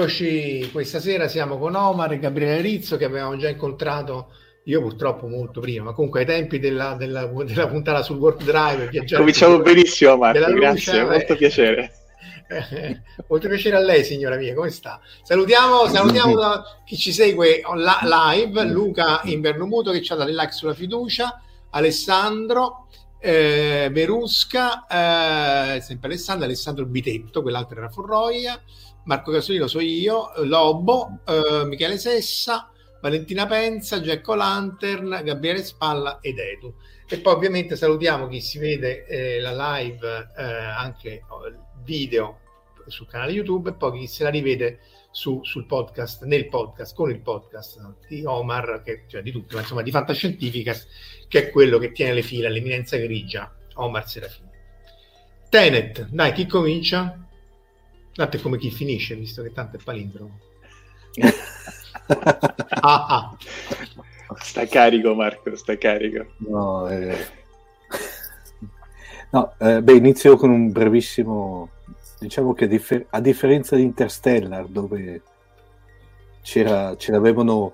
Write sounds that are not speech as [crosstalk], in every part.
Eccoci, questa sera siamo con Omar e Gabriele Rizzo che avevamo già incontrato, io purtroppo molto prima, ma comunque ai tempi della, della, della puntata sul Warp Drive. Cominciamo [laughs] benissimo Marco, grazie, Lucia, molto eh, piacere. Eh, molto [laughs] piacere a lei signora mia, come sta? Salutiamo, salutiamo chi ci segue live, Luca Invernomuto che ci ha dato il like sulla fiducia, Alessandro, eh, Verusca, eh, sempre Alessandro, Alessandro Bitetto, quell'altro era Forroia, Marco Casolino so io, Lobo, eh, Michele Sessa, Valentina Penza, Jack Lantern, Gabriele Spalla ed Edu. E poi ovviamente salutiamo chi si vede eh, la live, eh, anche oh, video sul canale YouTube e poi chi se la rivede su, sul podcast, nel podcast, con il podcast di Omar, che, cioè di tutti, ma insomma di Fantascientifica, che è quello che tiene le fila, l'eminenza grigia, Omar Serafini. Tenet, dai, chi comincia? Tanto è come chi finisce, visto che tanto è palindromo. [laughs] ah, ah. Sta carico Marco, sta carico. No, eh... no eh, beh, inizio con un brevissimo... Diciamo che a, differ- a differenza di Interstellar, dove c'era, ce l'avevano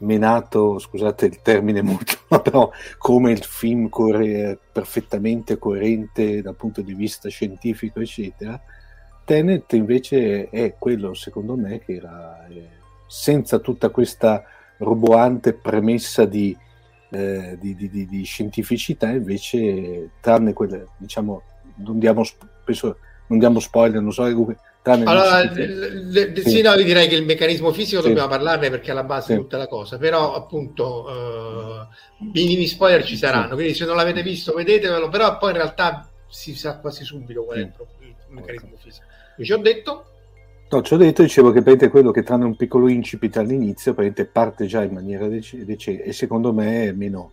menato, scusate il termine molto, [laughs] però come il film corre perfettamente coerente dal punto di vista scientifico, eccetera, Tenet invece è quello, secondo me, che era eh, senza tutta questa roboante premessa di, eh, di, di, di, scientificità, invece, tranne quelle, diciamo, non diamo, spesso, non diamo spoiler, non so, tranne allora, le, le, sì. sì, no, direi che il meccanismo fisico sì. dobbiamo parlarne perché è la base sì. di tutta la cosa, però appunto uh, minimi spoiler ci saranno, quindi se non l'avete visto vedetevelo, però poi in realtà si sa quasi subito qual è il, il meccanismo fisico. Ci ho detto? No, ci ho detto, dicevo che prende quello che tranne un piccolo incipit all'inizio, parte già in maniera decente e secondo me è meno,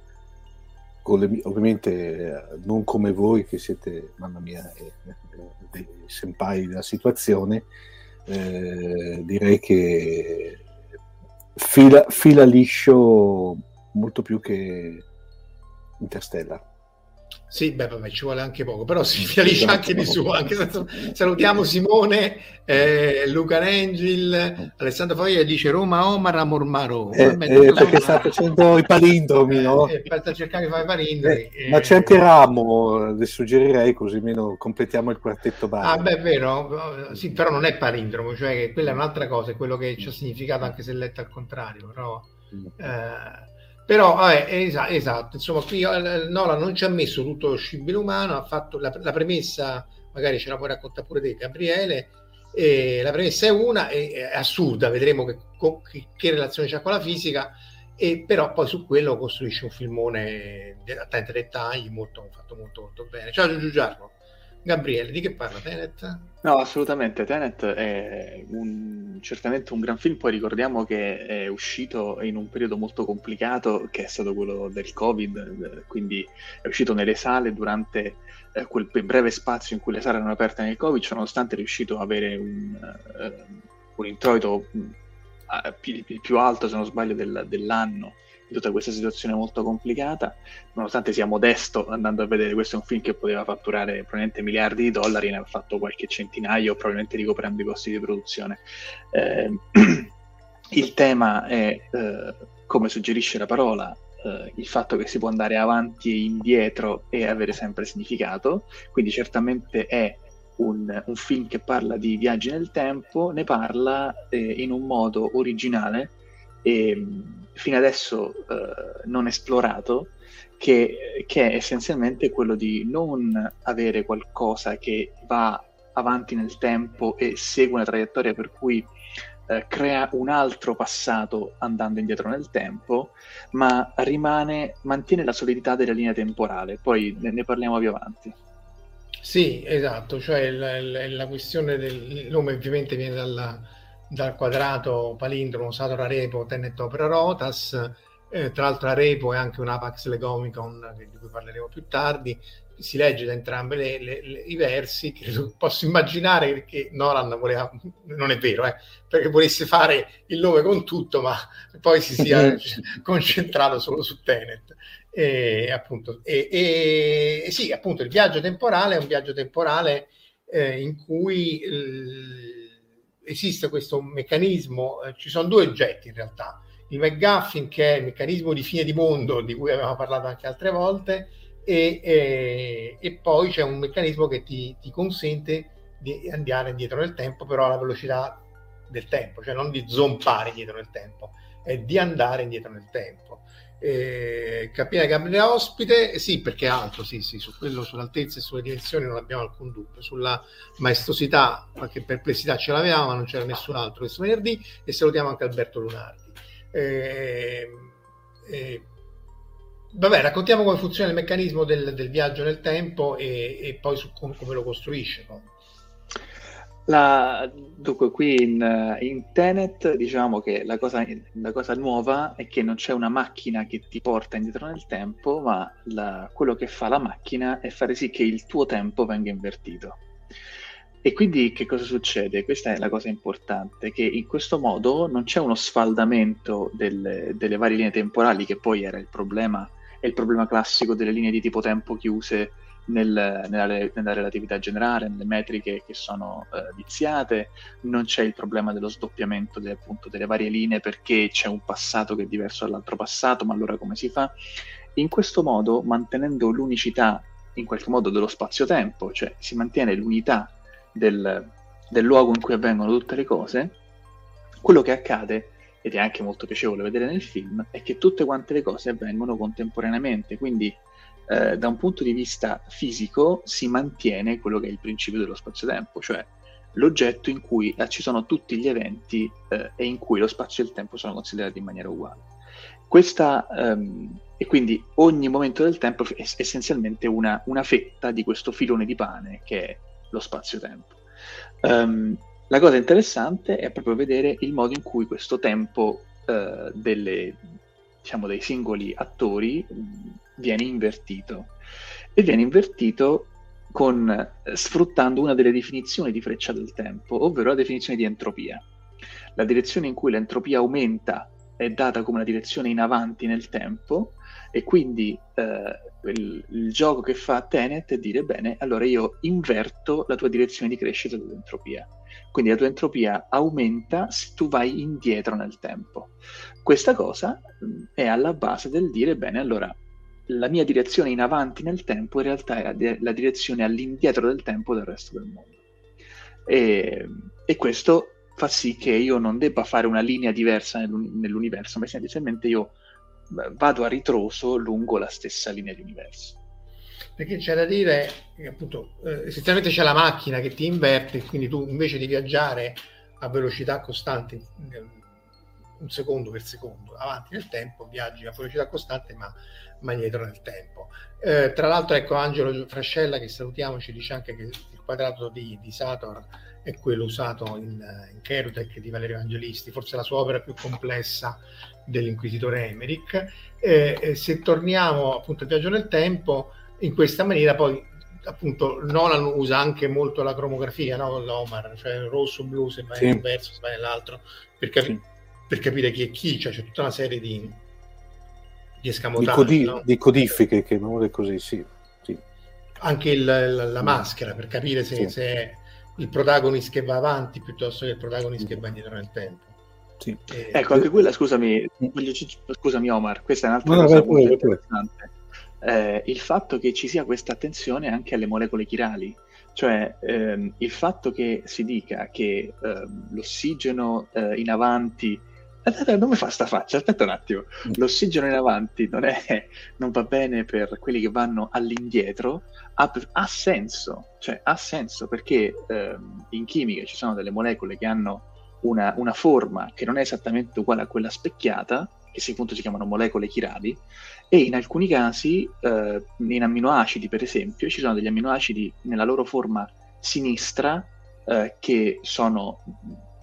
le, ovviamente non come voi che siete, mamma mia, eh, dei senpai della situazione, eh, direi che fila, fila liscio molto più che Interstellar. Sì, beh, vabbè, ci vuole anche poco, però si fialisce anche di suo. Anche senza... Salutiamo Simone, eh, Luca Rengil, Alessandro Foglia dice Roma Omar Amor Maro. Eh, eh, perché sta facendo i palindromi, no? Eh, sta cercando di fare i palindromi. Eh, ma c'è anche Ramo, le suggerirei così meno completiamo il quartetto base. Ah, beh, è vero, sì, però non è palindromo, cioè quella è un'altra cosa, è quello che ci ha significato anche se letto al contrario, però... Mm. Eh, Però, vabbè, es- esatto, insomma, qui eh, Nola non ci ha messo tutto lo scibile umano, ha fatto la, la premessa, magari ce la puoi raccontare pure te, Gabriele, e la premessa è una, è, è assurda, vedremo che, che, che relazione c'ha con la fisica, e però poi su quello costruisce un filmone a tanti dettagli molto, fatto molto molto bene. Ciao Giugiu Giarro. Gabriele, di che parla? Tenet? No, assolutamente, Tenet è un, certamente un gran film, poi ricordiamo che è uscito in un periodo molto complicato che è stato quello del Covid, quindi è uscito nelle sale durante eh, quel breve spazio in cui le sale erano aperte nel Covid, nonostante è riuscito ad avere un, uh, un introito uh, più, più, alto, se non sbaglio, del, dell'anno tutta questa situazione molto complicata, nonostante sia modesto andando a vedere, questo è un film che poteva fatturare probabilmente miliardi di dollari, ne ha fatto qualche centinaio, probabilmente ricoprendo i costi di produzione. Eh, [clears throat] il tema è, eh, come suggerisce la parola, eh, il fatto che si può andare avanti e indietro e avere sempre significato, quindi certamente è un, un film che parla di viaggi nel tempo, ne parla eh, in un modo originale e fino adesso eh, non esplorato, che, che, è essenzialmente quello di non avere qualcosa che va avanti nel tempo e segue una traiettoria per cui eh, crea un altro passato andando indietro nel tempo, ma rimane, mantiene la solidità della linea temporale. Poi ne, ne parliamo più avanti. Sì, esatto, cioè la, la, la questione del nome ovviamente viene dalla, dal quadrato palindromo Sator Arepo Tenet Opera Rotas. Eh, tra l'altro Arepo è anche un Apax Legomicon di cui parleremo più tardi. Si legge da entrambi i versi. Che posso immaginare che Nolan voleva, non è vero, eh, perché volesse fare il nome con tutto, ma poi si sia [laughs] concentrato solo su Tenet. E, appunto, e, e, sì, appunto, il viaggio temporale è un viaggio temporale eh, in cui. Eh, esiste questo meccanismo, eh, ci sono due oggetti in realtà, il McGuffin che è il meccanismo di fine di mondo di cui abbiamo parlato anche altre volte e, e, e poi c'è un meccanismo che ti, ti, consente di andare indietro nel tempo però alla velocità del tempo, cioè non di zompare indietro nel tempo, è di andare indietro nel tempo eh, capire Gabriele ospite, sì perché è alto, sì, sì, su quello, sull'altezza e sulle dimensioni non abbiamo alcun dubbio, sulla maestosità, qualche perplessità ce l'avevamo, ma non c'era nessun altro questo venerdì e salutiamo anche Alberto Lunardi. Eh, eh, vabbè, raccontiamo come funziona il meccanismo del, del viaggio nel tempo e, e poi su come, come lo costruisce. No? La, dunque, qui in, in, Tenet diciamo che la cosa, la cosa, nuova è che non c'è una macchina che ti porta indietro nel tempo, ma la, quello che fa la macchina è fare sì che il tuo tempo venga invertito. E quindi che cosa succede? Questa è la cosa importante, che in questo modo non c'è uno sfaldamento del, delle varie linee temporali, che poi era il problema, il problema classico delle linee di tipo tempo chiuse nel, nella, nella, relatività generale, nelle metriche che sono eh, viziate, non c'è il problema dello sdoppiamento de, appunto, delle varie linee perché c'è un passato che è diverso dall'altro passato, ma allora come si fa? In questo modo, mantenendo l'unicità in qualche modo dello spazio-tempo, cioè si mantiene l'unità del, del luogo in cui avvengono tutte le cose, quello che accade ed è anche molto piacevole vedere nel film, è che tutte quante le cose avvengono contemporaneamente, quindi eh, da un punto di vista fisico si mantiene quello che è il principio dello spazio-tempo, cioè l'oggetto in cui eh, ci sono tutti gli eventi eh, e in cui lo spazio e il tempo sono considerati in maniera uguale. Questa, ehm, e quindi ogni momento del tempo è essenzialmente una, una, fetta di questo filone di pane che è lo spazio-tempo. Um, la cosa interessante è proprio vedere il modo in cui questo tempo uh, delle, diciamo, dei singoli attori viene invertito e viene invertito con, eh, sfruttando una delle definizioni di freccia del tempo, ovvero la definizione di entropia. La direzione in cui l'entropia aumenta è data come una direzione in avanti nel tempo e quindi eh, il, il, gioco che fa Tenet è dire bene, allora io inverto la tua direzione di crescita dell'entropia. Quindi la tua entropia aumenta se tu vai indietro nel tempo. Questa cosa mh, è alla base del dire bene, allora la mia direzione in avanti nel tempo in realtà è la direzione all'indietro del tempo del resto del mondo. E, e questo fa sì che io non debba fare una linea diversa nell'universo, ma semplicemente io vado a ritroso lungo la stessa linea di universo. Perché c'è da dire che appunto eh, essenzialmente c'è la macchina che ti inverte, quindi tu invece di viaggiare a velocità costante, un secondo per secondo, avanti nel tempo, viaggi a velocità costante ma, ma indietro nel tempo. Eh, tra l'altro ecco Angelo Frascella che salutiamo ci dice anche che il quadrato di, di Sator è quello usato in, in Kerutec di Valerio Angelisti, forse la sua opera più complessa dell'inquisitore Emerick. Eh, se torniamo appunto al viaggio nel tempo, in questa maniera poi appunto Nolan usa anche molto la cromografia no? con l'Omar, cioè rosso, blu, se vai sì. in un verso, se vai nell'altro, per, capi- sì. per, capire chi è chi, cioè c'è tutta una serie di, di escamotage. Di, codi- no? di codifiche, che non è così, sì. sì. Anche il, la, la, maschera, per capire se, se, è il protagonista che va avanti piuttosto che il protagonista che va indietro nel tempo. Sì. E, ecco, anche quella, scusami, voglio, scusami Omar, questa è un'altra no, cosa no, molto interessante eh, il fatto che ci sia questa attenzione anche alle molecole chirali, cioè ehm, il fatto che si dica che ehm, l'ossigeno eh, in avanti non mi fa sta faccia, aspetta un attimo. Mm. L'ossigeno in avanti non, è, non va bene per quelli che vanno all'indietro, ha, ha senso, cioè ha senso perché ehm, in chimica ci sono delle molecole che hanno una, una, forma che non è esattamente uguale a quella specchiata, che si, appunto si chiamano molecole chirali, e in alcuni casi, eh, in amminoacidi per esempio, ci sono degli amminoacidi nella loro forma sinistra eh, che sono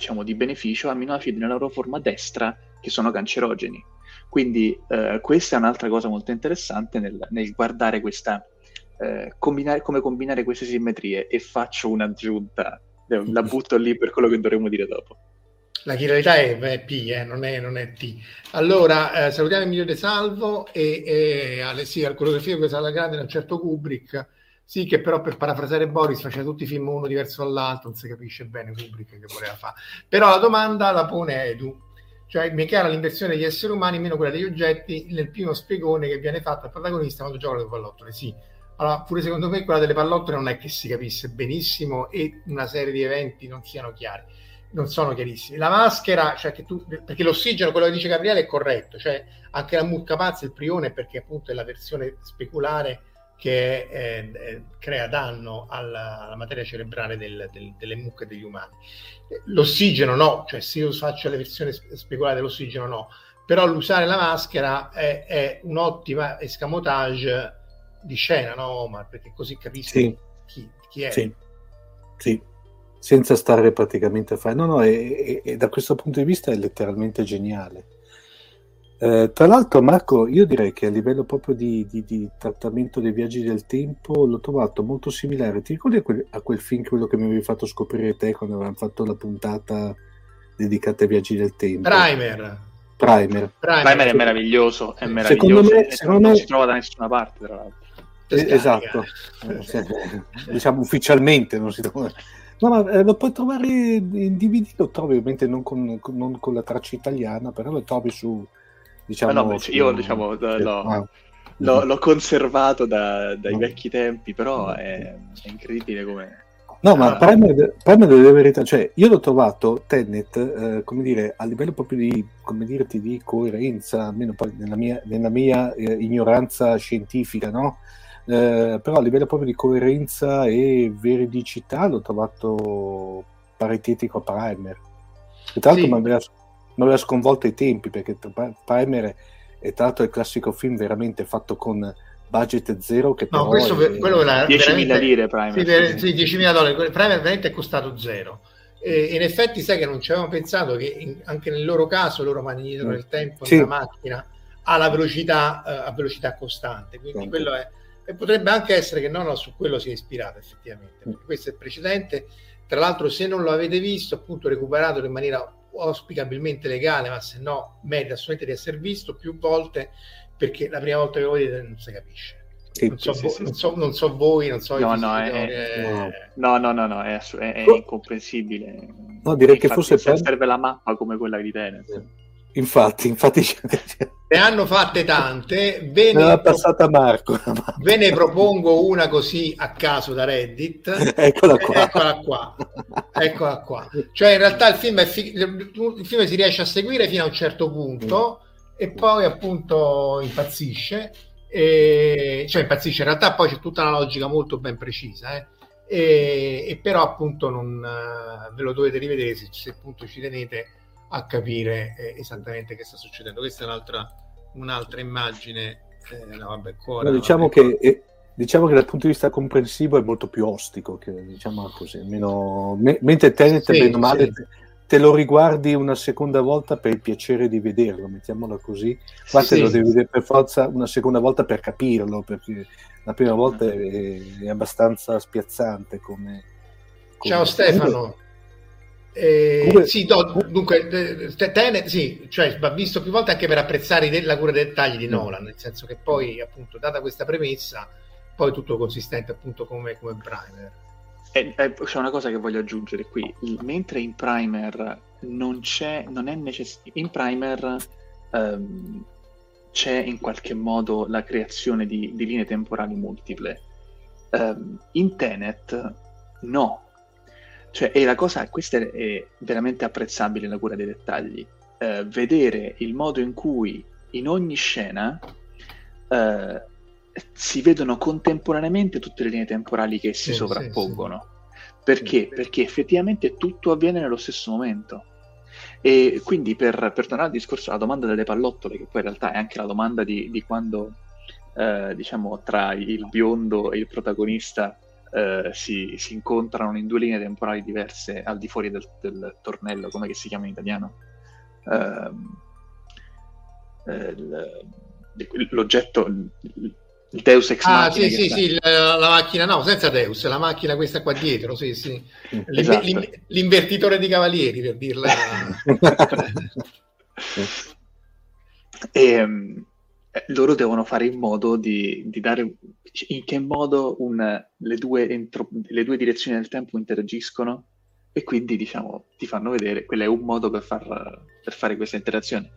diciamo, di beneficio, amminoacidi nella loro forma destra che sono cancerogeni. Quindi eh, questa è un'altra cosa molto interessante nel, nel guardare questa, eh, combinare, come combinare queste simmetrie e faccio un'aggiunta, la butto lì per quello che dovremmo dire dopo. La chiralità è, è P, eh, non, è, non, è, T. Allora, eh, salutiamo Emilio De Salvo e, e alle, sì, al coreografia che alla grande un certo Kubrick, sì, che però per parafrasare Boris faceva tutti i film uno diverso dall'altro, non si capisce bene Kubrick che voleva fare. Però la domanda la pone Edu, cioè mi è chiara l'inversione degli esseri umani meno quella degli oggetti nel primo spiegone che viene fatto al protagonista quando gioca le pallottole. Sì, allora, pure secondo me quella delle pallottole non è che si capisse benissimo e una serie di eventi non siano chiari non sono chiarissimi. La maschera, cioè che tu, perché l'ossigeno, quello che dice Gabriele, è corretto, cioè anche la mucca pazza, il prione, perché appunto è la versione speculare che eh, eh, crea danno alla, alla materia cerebrale del, del, delle mucche degli umani. L'ossigeno no, cioè se io faccio la versione speculare dell'ossigeno no, però l'usare la maschera è, è un'ottima escamotage di scena, no Omar? Perché così capisci sì. chi, chi, è. Sì. sì senza stare praticamente a fare. No, no, e, e, da questo punto di vista è letteralmente geniale. Eh, tra l'altro, Marco, io direi che a livello proprio di, di, di, trattamento dei viaggi del tempo l'ho trovato molto similare. Ti ricordi a quel, a quel film, quello che mi avevi fatto scoprire te quando avevamo fatto la puntata dedicata ai viaggi del tempo? Primer. Primer. Primer, Primer è meraviglioso, è meraviglioso. Secondo me, secondo non me... si trova da nessuna parte, tra l'altro. esatto, diciamo ufficialmente non si trova No, ma eh, lo puoi trovare in DVD, lo trovi ovviamente non con, con, non con la traccia italiana, però lo trovi su, diciamo... no, su, io, diciamo, sì, l'ho, ah. [laughs] l'ho, l'ho, conservato da, dai no. vecchi tempi, però è, è incredibile come... No, ma ah. Primer delle verità, cioè io l'ho trovato Tenet, eh, come dire, a livello proprio di, come dirti, di coerenza, almeno poi nella mia, nella mia eh, ignoranza scientifica, no? Eh, però a livello proprio di coerenza e veridicità l'ho trovato paritetico a Primer. E tra l'altro sì. mi, aveva, mi aveva sconvolto i tempi perché Primer è tra l'altro il classico film veramente fatto con budget zero che no, questo è, quello era 10.000 lire Primer sì, sì, 10.000 dollari Primer veramente è costato zero e in effetti sai che non ci avevamo pensato che in, anche nel loro caso loro maneggiano il tempo sì. nella macchina alla velocità, uh, a velocità costante quindi sì. quello è e potrebbe anche essere che Nono su quello si è ispirato effettivamente, perché questo è il precedente. Tra l'altro, se non lo avete visto, appunto recuperato in maniera auspicabilmente legale, ma se no merita assolutamente di essere visto più volte, perché la prima volta che lo vedete non si capisce. Sì, non, so sì, vo- sì, non, so, non, so, voi, non so no, no, è, è... no, no, no, no, è, ass- è, è incomprensibile. No, direi che forse serve la mappa come quella di Tenet. Infatti, infatti ne hanno fatte tante. Ve ne, passata Marco. ve ne propongo una così a caso da Reddit. [laughs] Eccola qua. Eccola qua. Eccola qua. Cioè, in realtà il film, fi- il film si riesce a seguire fino a un certo punto. Mm. e poi appunto impazzisce, e, cioè impazzisce, in realtà poi c'è tutta una logica molto ben precisa, eh, e, e, però appunto non uh, ve lo dovete rivedere se, se, appunto ci tenete a capire eh, esattamente che sta succedendo. Questa è un'altra, un'altra immagine. Eh, no, vabbè, cuore, no, diciamo vabbè, che diciamo che dal punto di vista comprensivo è molto più ostico, che, diciamo così, meno, me, mentre Tenet sì, meno male sì. te lo riguardi una seconda volta per il piacere di vederlo, mettiamola così, ma sì. te lo devi vedere per forza una seconda volta per capirlo, perché la prima volta è, è abbastanza spiazzante come... come... Ciao Stefano. Eh, Come... Sì, no, dunque, Tenet, sì, cioè, va visto più volte anche per apprezzare la cura dei dettagli di. Nolan, nel senso che poi, appunto, data questa premessa, poi tutto consistente appunto come, come primer. E, e, c'è una cosa che voglio aggiungere qui, mentre in primer non c'è, non è necessario, in primer um, c'è in qualche modo la creazione di, di linee temporali multiple. Um, in Tenet no, cioè, e la cosa, questa è veramente apprezzabile la cura dei dettagli. Uh, vedere il modo in cui in ogni scena uh, si vedono contemporaneamente tutte le linee temporali che si sì, sovrappongono. Sì, sì. Perché? Perché effettivamente tutto avviene nello stesso momento. E quindi per, per tornare al discorso, alla domanda delle pallottole, che poi in realtà è anche la domanda di, di quando, eh, diciamo, tra il biondo e il protagonista eh, si, si, incontrano in due linee temporali diverse al di fuori del, del tornello, come si chiama in italiano? Eh, l'oggetto, il Deus ex ah, Sì, sì, sì, la, la, macchina, no, senza Deus, la macchina questa qua dietro, sì, sì. Esatto. l'invertitore di cavalieri, per dirla. e, [laughs] [laughs] ehm, eh, loro devono fare in modo di, di dare in che modo un, le, due entro, le, due direzioni del tempo interagiscono e quindi diciamo ti fanno vedere quello è un modo per, far, per fare questa interazione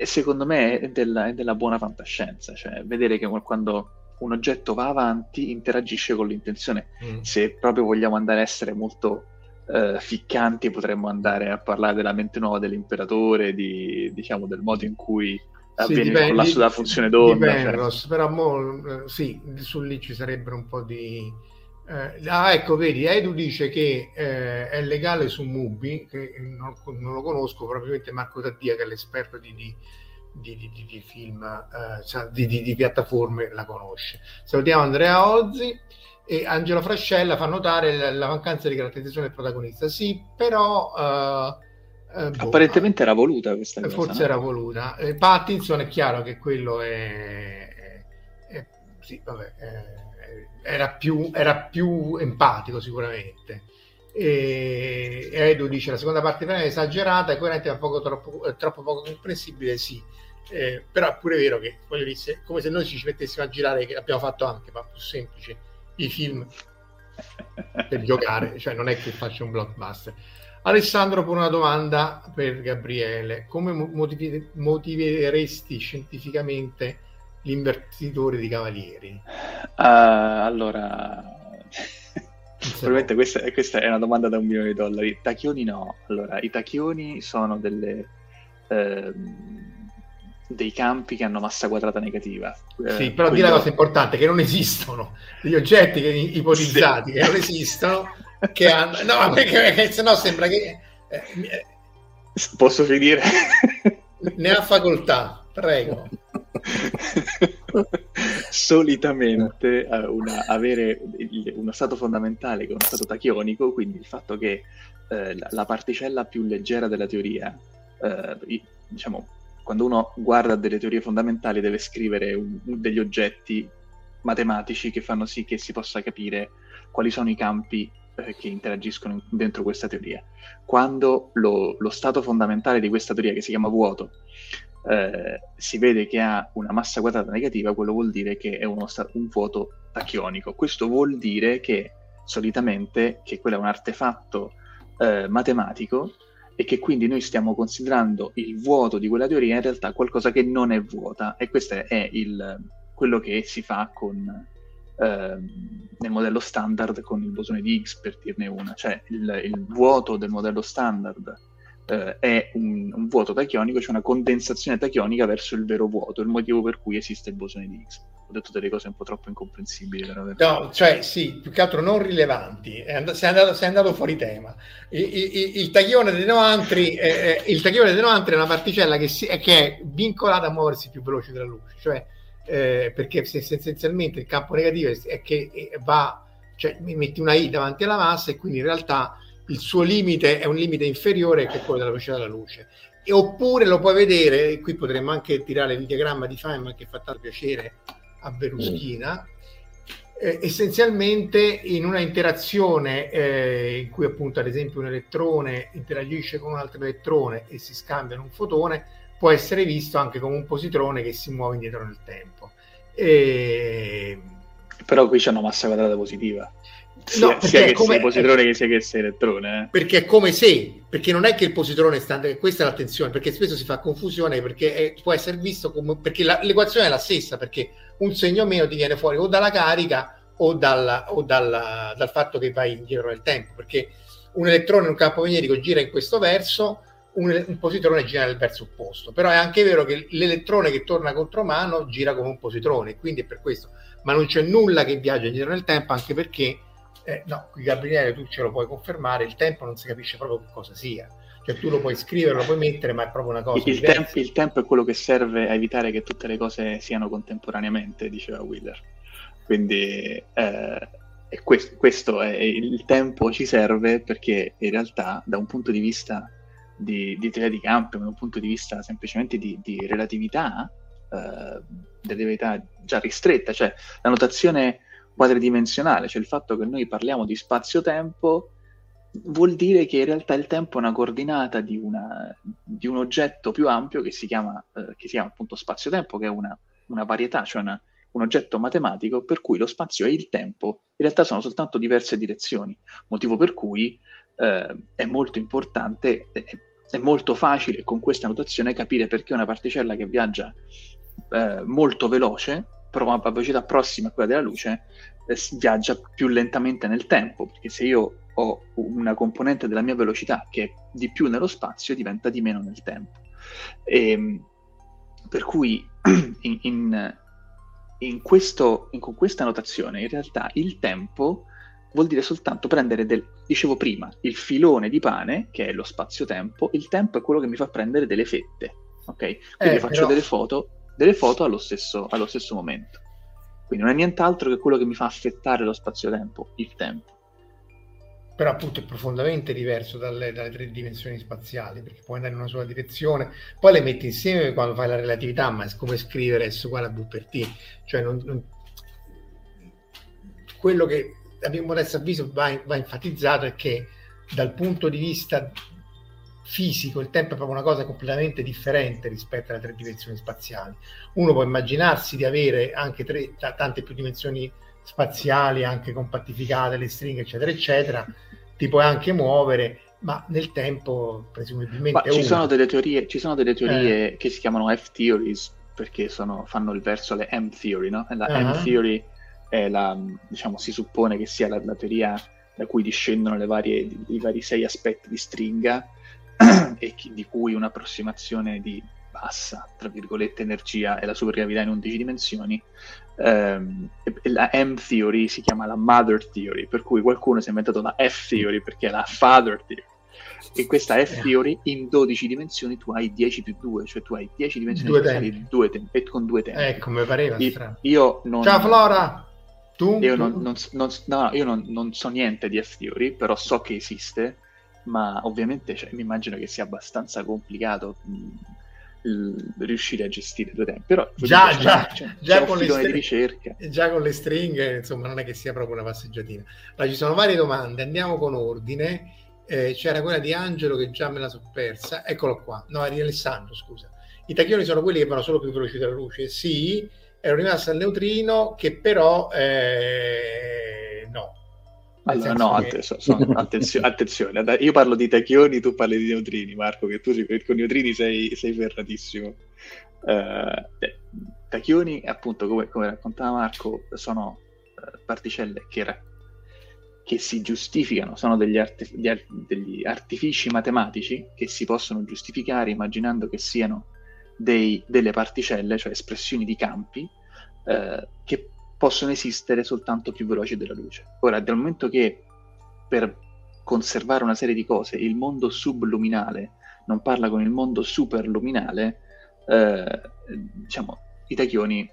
e secondo me è della, è della, buona fantascienza, cioè vedere che quando un oggetto va avanti interagisce con l'intenzione. Mm. Se proprio vogliamo andare a essere molto uh, ficcanti, potremmo andare a parlare della mente nuova dell'imperatore, di, diciamo, del modo in cui avviene sì, il collasso della funzione d'onda. Di Penros, cioè. Però mo, sì, su lì ci sarebbero un po' di eh, ah, ecco, vedi, Edu dice che eh, è legale su Mubi, che non, non, lo conosco, probabilmente Marco Taddia, che è l'esperto di, di, di, di film, eh, di, piattaforme, la conosce. Salutiamo Andrea Ozzi e Angelo Frascella fa notare la, la mancanza di caratterizzazione del protagonista. Sì, però... Eh, boh, Apparentemente era voluta questa cosa. Forse no? era voluta. Pattinson è chiaro che quello è... è, è sì, vabbè era più, era più empatico sicuramente. E Edu dice la seconda parte è esagerata e coerente ma poco troppo, eh, troppo poco comprensibile sì eh, però è pure vero che voglio dire, come se noi ci mettessimo a girare che abbiamo fatto anche ma più semplice i film per giocare cioè non è che faccio un blockbuster Alessandro pone una domanda per Gabriele come motivi- motiveresti scientificamente l'invertitore di cavalieri? Uh, allora, probabilmente questa, questa, è una domanda da un milione di dollari. Tachioni no. Allora, i tachioni sono delle, eh, dei campi che hanno massa quadrata negativa. Eh, sì, però quello... di la cosa importante, che non esistono. Gli oggetti che, ipotizzati sì. che non esistono, che hanno... No, perché, perché se no sembra che... Eh, Posso finire? ne ha facoltà, prego. solitamente uh, una, avere il, uno stato fondamentale che è uno stato tachionico, quindi il fatto che uh, la, la, particella più leggera della teoria, uh, diciamo, quando uno guarda delle teorie fondamentali deve scrivere un, degli oggetti matematici che fanno sì che si possa capire quali sono i campi che interagiscono dentro questa teoria. Quando lo, lo stato fondamentale di questa teoria, che si chiama vuoto, eh, si vede che ha una massa quadrata negativa, quello vuol dire che è uno, un vuoto tachionico. Questo vuol dire che solitamente che quello è un artefatto eh, matematico e che quindi noi stiamo considerando il vuoto di quella teoria in realtà qualcosa che non è vuota e questo è il, quello che si fa con, eh, nel modello standard con il bosone di Higgs per dirne una, cioè il, il vuoto del modello standard eh, è un, un, vuoto tachionico, cioè una condensazione tachionica verso il vero vuoto, il motivo per cui esiste il bosone di Higgs. Ho detto delle cose un po' troppo incomprensibili. No, cioè sì, più che altro non rilevanti, è and- sei, andato, sei, andato, fuori tema. Il, il, il tachione dei noantri, eh, il tachione dei noantri è una particella che, si, che, è vincolata a muoversi più veloce della luce, cioè eh, perché se, se essenzialmente il campo negativo è che eh, va, cioè metti una I davanti alla massa e quindi in realtà il suo limite è un limite inferiore che quello della velocità della luce. E oppure lo puoi vedere, qui potremmo anche tirare il diagramma di Feynman che fa tanto piacere a Veruschina, eh, essenzialmente in una interazione eh, in cui appunto ad esempio un elettrone interagisce con un altro elettrone e si scambiano un fotone, può essere visto anche come un positrone che si muove indietro nel tempo. E... Però qui c'è una massa quadrata positiva sia, no, sia che come, sia positrone che sia che sia elettrone. Eh. Perché è come se, perché non è che il positrone sta, questa è l'attenzione, perché spesso si fa confusione perché è, può essere visto come, perché la, l'equazione è la stessa, perché un segno meno ti viene fuori o dalla carica o, dal, o dal, dal fatto che vai indietro nel tempo, perché un elettrone in un campo magnetico gira in questo verso, un, un, positrone gira nel verso opposto. Però è anche vero che l'elettrone che torna contro mano gira come un positrone, quindi è per questo. Ma non c'è nulla che viaggia indietro nel tempo, anche perché eh, no, qui Gabriele tu ce lo puoi confermare, il tempo non si capisce proprio che cosa sia. Cioè tu lo puoi scrivere, lo puoi mettere, ma è proprio una cosa. Il, tempo, il tempo è quello che serve a evitare che tutte le cose siano contemporaneamente, diceva Wheeler. Quindi eh, questo, questo, è il tempo ci serve perché in realtà da un punto di vista di, di teoria di campo, da un punto di vista semplicemente di, di relatività, eh, relatività già ristretta, cioè la notazione quadridimensionale, cioè il fatto che noi parliamo di spazio-tempo vuol dire che in realtà il tempo è una coordinata di, una, di un oggetto più ampio che si chiama, eh, che si chiama appunto spazio-tempo, che è una, una varietà, cioè una, un oggetto matematico per cui lo spazio e il tempo in realtà sono soltanto diverse direzioni, motivo per cui eh, è molto importante, è, è, molto facile con questa notazione capire perché una particella che viaggia eh, molto veloce però a velocità prossima a quella della luce, eh, viaggia più lentamente nel tempo, perché se io ho una componente della mia velocità che è di più nello spazio, diventa di meno nel tempo. E, ehm, per cui [clears throat] in, in, in questo, in, con questa notazione in realtà il tempo vuol dire soltanto prendere del, dicevo prima, il filone di pane, che è lo spazio-tempo, il tempo è quello che mi fa prendere delle fette, ok? Quindi eh, faccio però... delle foto delle foto allo stesso, allo stesso momento. Quindi non è nient'altro che quello che mi fa affettare lo spazio-tempo, il tempo. Però appunto è profondamente diverso dalle, dalle, tre dimensioni spaziali, perché puoi andare in una sola direzione, poi le metti insieme quando fai la relatività, ma è come scrivere S uguale a V per T. Cioè non, non... quello che a mio modesto avviso va, va enfatizzato è che dal punto di vista fisico, il tempo è proprio una cosa completamente differente rispetto alle tre dimensioni spaziali. Uno può immaginarsi di avere anche tre, t- tante più dimensioni spaziali, anche compattificate, le stringhe, eccetera, eccetera, ti puoi anche muovere, ma nel tempo presumibilmente... Ma ci, sono delle teorie, ci sono delle teorie eh. che si chiamano F-theories, perché sono, fanno il verso alle M-theory, no? La uh-huh. M-theory la, diciamo, si suppone che sia la, la teoria da cui discendono varie, i vari sei aspetti di stringa, [clears throat] e di cui un'approssimazione di bassa, tra virgolette, energia è la supergravità in 11 dimensioni, ehm, la M-theory si chiama la Mother Theory, per cui qualcuno si è inventato la F-theory perché è la Father Theory. E questa F-theory in 12 dimensioni tu hai 10 più 2, cioè tu hai 10 dimensioni due tempi. Due tempi, e con due tempi. Ecco, mi pareva io, io non, Ciao Flora! Tu? Io, non, non, non, no, io non, so niente di F-theory, però so che esiste ma ovviamente cioè, mi immagino che sia abbastanza complicato mh, riuscire a gestire due tempi. Però già, già, c'è, già, con str- già con le stringhe, insomma, non è che sia proprio una passeggiatina. Allora, ci sono varie domande, andiamo con ordine. Eh, c'era quella di Angelo che già me la so persa. Eccolo qua. No, è di Alessandro, scusa. I tachioni sono quelli che vanno solo più veloci della luce? Sì, ero rimasto al neutrino che però eh, no, allora, no, che... sono, attenzio- [laughs] attenzione, io parlo di tachioni, tu parli di neutrini, Marco, che tu con i neutrini sei, sei ferratissimo. Uh, tachioni, appunto, come, come, raccontava Marco, sono uh, particelle che, ra- che si giustificano, sono degli, artif- degli, artifici matematici che si possono giustificare immaginando che siano dei, delle particelle, cioè espressioni di campi, eh, che possono esistere soltanto più veloci della luce. Ora, dal momento che per conservare una serie di cose il mondo subluminale non parla con il mondo superluminale, eh, diciamo, i tachioni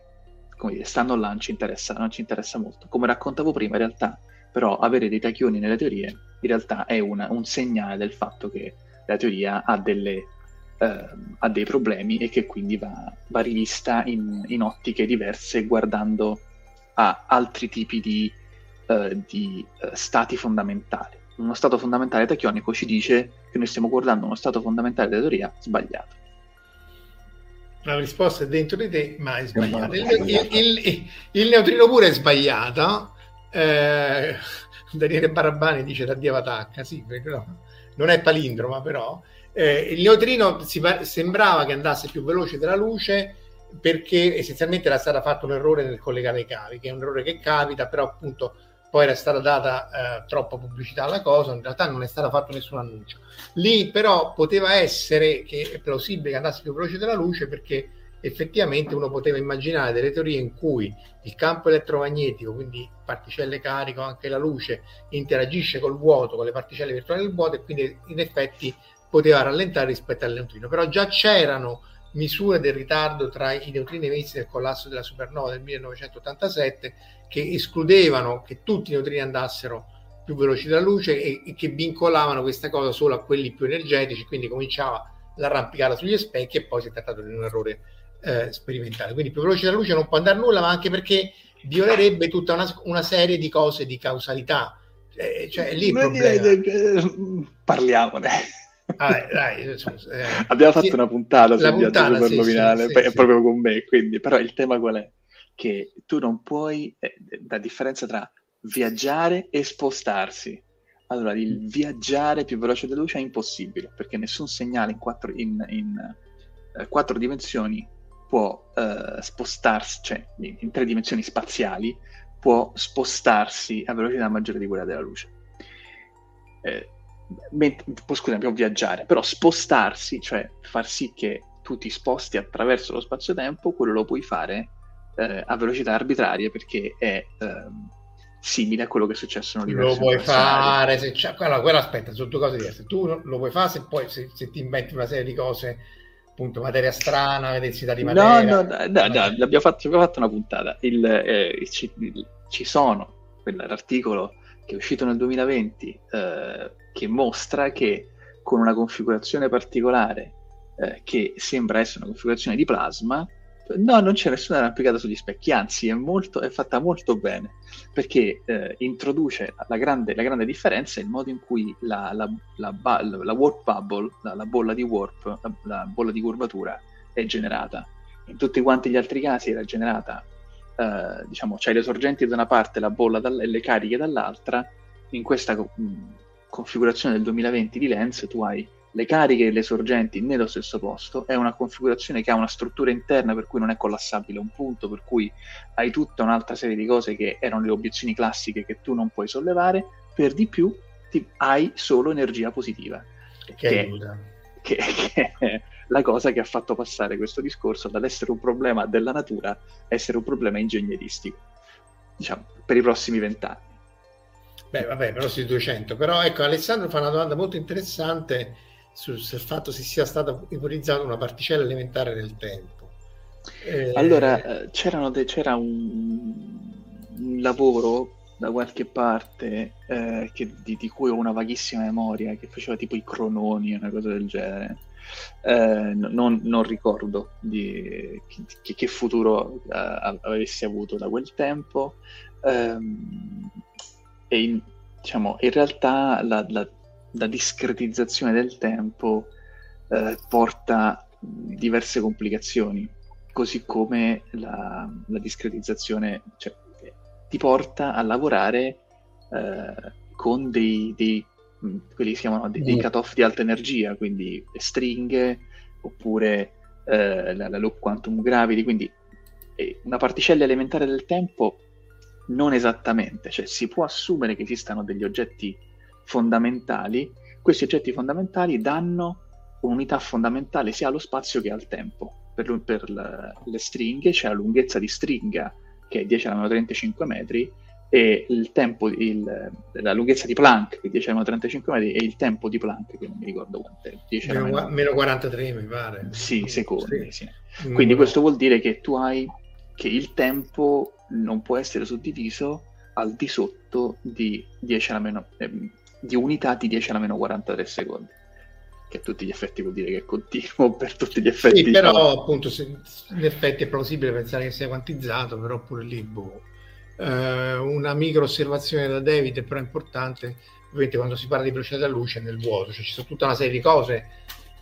come dire, stanno là, non ci, interessa, non ci interessa molto. Come raccontavo prima, in realtà, però, avere dei tachioni nelle teorie, in realtà è una, un segnale del fatto che la teoria ha, delle, eh, ha dei problemi e che quindi va, va rivista in, in, ottiche diverse guardando a altri tipi di, eh, di uh, stati fondamentali. Uno stato fondamentale tachionico ci dice che noi stiamo guardando uno stato fondamentale della teoria sbagliato la risposta è dentro di te, ma è sbagliata. Il, il, il, il neutrino pure è sbagliato. Eh, Daniele Barabani dice da Dio Vatacca, sì, no, non è palindroma però. Eh, il neutrino si, sembrava che andasse più veloce della luce perché essenzialmente era stato fatto un errore nel collegare i cavi, che è un errore che capita, però appunto poi era stata data eh, troppa pubblicità alla cosa, in realtà non è stato fatto nessun annuncio. Lì però poteva essere che è plausibile che andasse più veloce della luce perché effettivamente uno poteva immaginare delle teorie in cui il campo elettromagnetico, quindi particelle carico, anche la luce, interagisce col vuoto, con le particelle virtuali del vuoto e quindi in effetti poteva rallentare rispetto al neutrino. Però già c'erano misure del ritardo tra i neutrini emessi nel collasso della supernova del 1987 che escludevano che tutti i neutrini andassero più veloci della luce e, e che vincolavano questa cosa solo a quelli più energetici, quindi cominciava l'arrampicata sugli specchi e poi si è trattato di un errore eh, sperimentale. Quindi più veloce della luce non può andare nulla, ma anche perché violerebbe tutta una, una serie di cose di causalità. Eh, cioè, lì Parliamone. Ah, dai, eh, Abbiamo fatto sì, una puntata sul puntata, viaggio superluminale, sì, sì, proprio con me, quindi, però il tema qual è? Che tu non puoi, eh, la differenza tra viaggiare e spostarsi. Allora, il mm. viaggiare più veloce della luce è impossibile, perché nessun segnale in quattro, in, in, eh, quattro dimensioni può eh, spostarsi, cioè in, in tre dimensioni spaziali, può spostarsi a velocità maggiore di quella della luce. Eh, scusami, abbiamo viaggiare, però spostarsi, cioè far sì che tu ti sposti attraverso lo spazio-tempo, quello lo puoi fare eh, a velocità arbitrarie perché è ehm, simile a quello che è successo nell'universo. Lo puoi fare, se c'è, allora, quello aspetta, sono due cose diverse. Tu lo puoi fare se poi se, se ti inventi una serie di cose appunto materia strana, densità di materia. No, no, no, no, no abbiamo, fatto, abbiamo fatto una puntata. Il, eh, ci, ci, sono l'articolo che è uscito nel 2020 eh, che mostra che con una configurazione particolare eh, che sembra essere una configurazione di plasma, no, non c'è nessuna applicata sugli specchi, anzi è, molto, è fatta molto bene perché eh, introduce la grande, la grande, differenza il modo in cui la, la, la, la warp bubble, la, bolla di warp, la, bolla di curvatura è generata. In tutti quanti gli altri casi era generata, eh, diciamo, c'hai le sorgenti da una parte la bolla e le cariche dall'altra, in questa mh, configurazione del 2020 di Lens tu hai le cariche e le sorgenti nello stesso posto, è una configurazione che ha una struttura interna per cui non è collassabile un punto, per cui hai tutta un'altra serie di cose che erano le obiezioni classiche che tu non puoi sollevare, per di più ti, hai solo energia positiva. Che, che, che, che è la cosa che ha fatto passare questo discorso dall'essere un problema della natura a essere un problema ingegneristico, diciamo, per i prossimi vent'anni. Beh, vabbè, però sui 200. Però ecco, Alessandro fa una domanda molto interessante sul, sul fatto se sia stata ipotizzata una particella elementare del tempo. Eh... Allora, eh, de- c'era un, un, lavoro da qualche parte eh, che, di, di, cui ho una vaghissima memoria che faceva tipo i crononi, una cosa del genere. Eh, non, non, ricordo di, che, che futuro uh, avessi avuto da quel tempo. Um, e in, diciamo, in realtà la, la, la, discretizzazione del tempo eh, porta diverse complicazioni, così come la, la discretizzazione cioè, ti porta a lavorare eh, con dei, dei, quelli si chiamano dei, dei mm. cut-off di alta energia, quindi le stringhe oppure eh, la, la loop quantum gravity, quindi eh, una particella elementare del tempo non esattamente, cioè si può assumere che esistano degli oggetti fondamentali, questi oggetti fondamentali danno un'unità fondamentale sia allo spazio che al tempo. Per, per le, le stringhe c'è la lunghezza di stringa che è 10 alla meno 35 metri e il tempo, il, la lunghezza di Planck che è 10 alla meno 35 metri e il tempo di Planck che non mi ricordo quanto è 10 meno, meno... meno 43 mi pare sì, secondi sì. Sì. quindi mm. questo vuol dire che tu hai che il tempo non può essere suddiviso al di sotto di 10 alla meno eh, di unità di 10 alla meno 43 secondi che a tutti gli effetti vuol dire che è continuo [laughs] per tutti gli effetti. Sì, però appunto se, in effetti è plausibile pensare che sia quantizzato, però pure lì boh. Eh, una micro osservazione da David però importante, ovviamente quando si parla di velocità della luce è nel vuoto, cioè ci sono tutta una serie di cose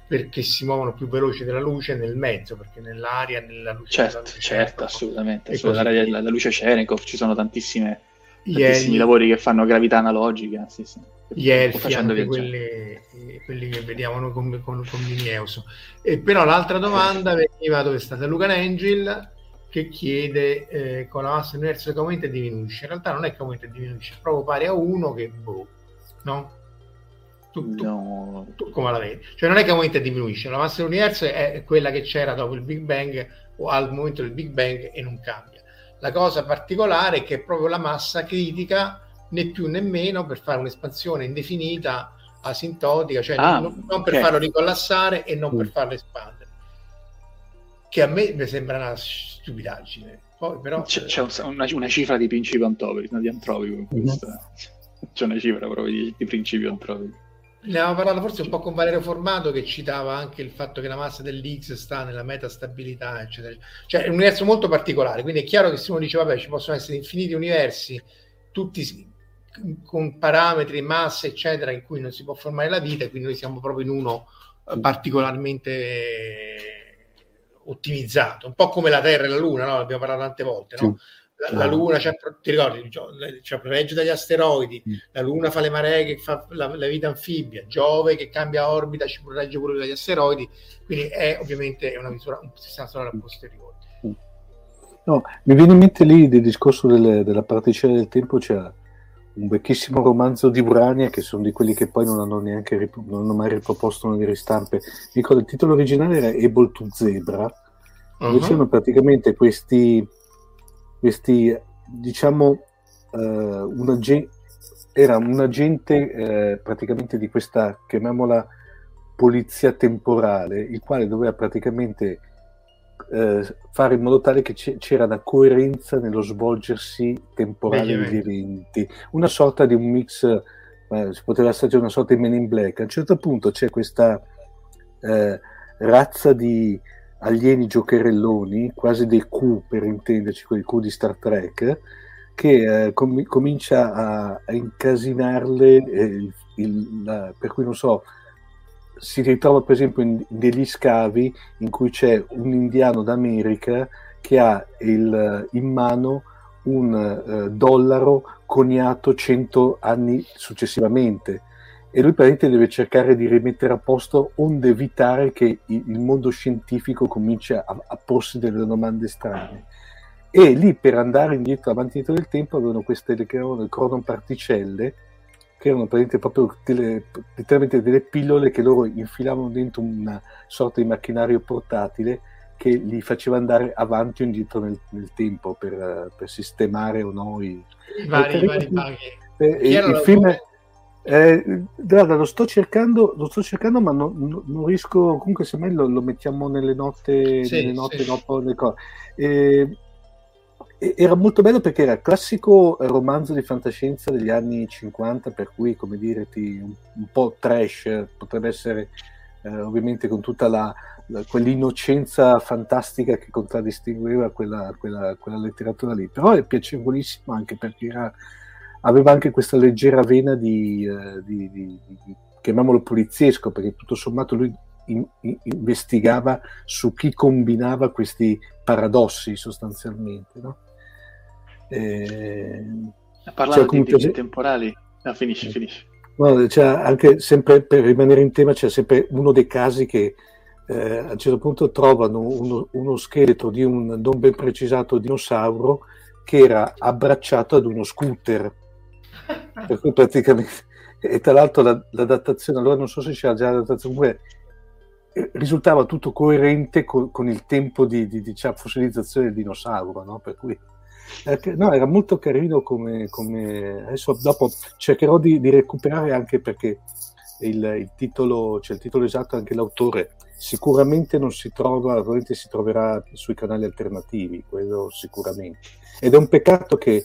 perché si muovono più veloci della luce nel mezzo, perché nell'aria, nella luce... Certo, luce certo, assolutamente. Sull'aria della luce Cherenkov ci sono tantissime, tantissimi lavori che fanno gravità analogica. Sì, sì gli elfi, anche quelli, quelli, che vediamo noi con, con, con Minieuso. E però l'altra domanda veniva dove è stata Lucan Angel che chiede eh, con la massa dell'universo che aumenta e diminuisce. In realtà non è che aumenta e diminuisce, è proprio pari a uno che boh, no? Tu, tu, no. tu come la vedi? Cioè non è che aumenta e diminuisce, la massa dell'universo è quella che c'era dopo il Big Bang o al momento del Big Bang e non cambia. La cosa particolare è che è proprio la massa critica né più né meno per fare un'espansione indefinita asintotica, cioè ah, non, non, per okay. farlo ricollassare e non mm. per farlo espandere. Che a me mi sembra una stupidaggine. Poi, però, c'è, c'è una, una, cifra di principio antropico, di antropico mm-hmm. C'è una cifra proprio di, di principio antropico. Ne avevamo parlato forse un po' con Valerio Formato che citava anche il fatto che la massa dell'X sta nella metastabilità, eccetera. Cioè è un universo molto particolare, quindi è chiaro che se uno dice vabbè ci possono essere infiniti universi, tutti con parametri, masse, eccetera, in cui non si può formare la vita, e quindi noi siamo proprio in uno eh, particolarmente ottimizzato, un po' come la Terra e la Luna, no? Abbiamo parlato tante volte, no? La, la, Luna, ti ricordi, cioè, protegge dagli asteroidi, mm. la Luna fa le maree che fa la, la, vita anfibia, Giove che cambia orbita ci protegge pure dagli asteroidi, quindi è ovviamente è una misura, un sistema solare a posteriore. Mm. No, mi viene in mente lì del discorso delle, della particella del tempo, c'è cioè un vecchissimo romanzo di Urania che sono di quelli che poi non hanno neanche rip- non hanno mai riproposto nelle ristampe. Ricordo il titolo originale era Able to Zebra, uh-huh. dove c'erano praticamente questi, questi diciamo, uh, un ag- era un agente eh, praticamente di questa, chiamiamola, polizia temporale, il quale doveva praticamente eh, fare in modo tale che c'era una coerenza nello svolgersi temporale degli eventi, una sorta di un mix, eh, si poteva essere una sorta di Men in Black. A un certo punto c'è questa eh, razza di alieni giocherelloni, quasi dei Q per intenderci, quei Q di Star Trek, che eh, com- comincia a, a incasinarle, eh, il, il, la, per cui non so, si ritrova per esempio in degli scavi in cui c'è un indiano d'America che ha il, in mano un uh, dollaro coniato cento anni successivamente. E lui praticamente deve cercare di rimettere a posto onde evitare che il, mondo scientifico cominci a, a, porsi delle domande strane. E lì per andare indietro avanti indietro del tempo avevano queste le cronoparticelle che erano praticamente proprio delle, letteralmente delle pillole che loro infilavano dentro una sorta di macchinario portatile che li faceva andare avanti o indietro nel, nel tempo per, per, sistemare o no i, vari, i vari paghi. Eh, il, il film è, eh, guarda, lo sto cercando, lo sto cercando, ma non, non, non riesco. Comunque, se mai lo, lo mettiamo nelle note, sì, nelle note sì. dopo le cose. Eh, era molto bello perché era il classico romanzo di fantascienza degli anni 50, per cui, come dire, un, un, po' trash, potrebbe essere eh, ovviamente con tutta la, la, quell'innocenza fantastica che contraddistingueva quella, quella, quella, letteratura lì. Però è piacevolissimo anche perché era, aveva anche questa leggera vena di, eh, di, di, di chiamiamolo poliziesco, perché tutto sommato lui in, in, investigava su chi combinava questi paradossi sostanzialmente. No? Eh, Parlando cioè, di piace... temporali, no, finisci, finisci. No, cioè, anche sempre per rimanere in tema, c'è sempre uno dei casi che eh, a un certo punto trovano uno, uno, scheletro di un non ben precisato dinosauro che era abbracciato ad uno scooter. [laughs] per cui praticamente, e tra l'altro la, l'adattazione, allora non so se c'era già l'adattazione, comunque eh, risultava tutto coerente con, con il tempo di, di diciamo, fossilizzazione del dinosauro, no? per cui no, era molto carino come, come... adesso dopo cercherò di, di recuperare anche perché il, il, titolo, cioè il titolo esatto anche l'autore sicuramente non si trova, probabilmente si troverà sui canali alternativi, quello sicuramente. Ed è un peccato che,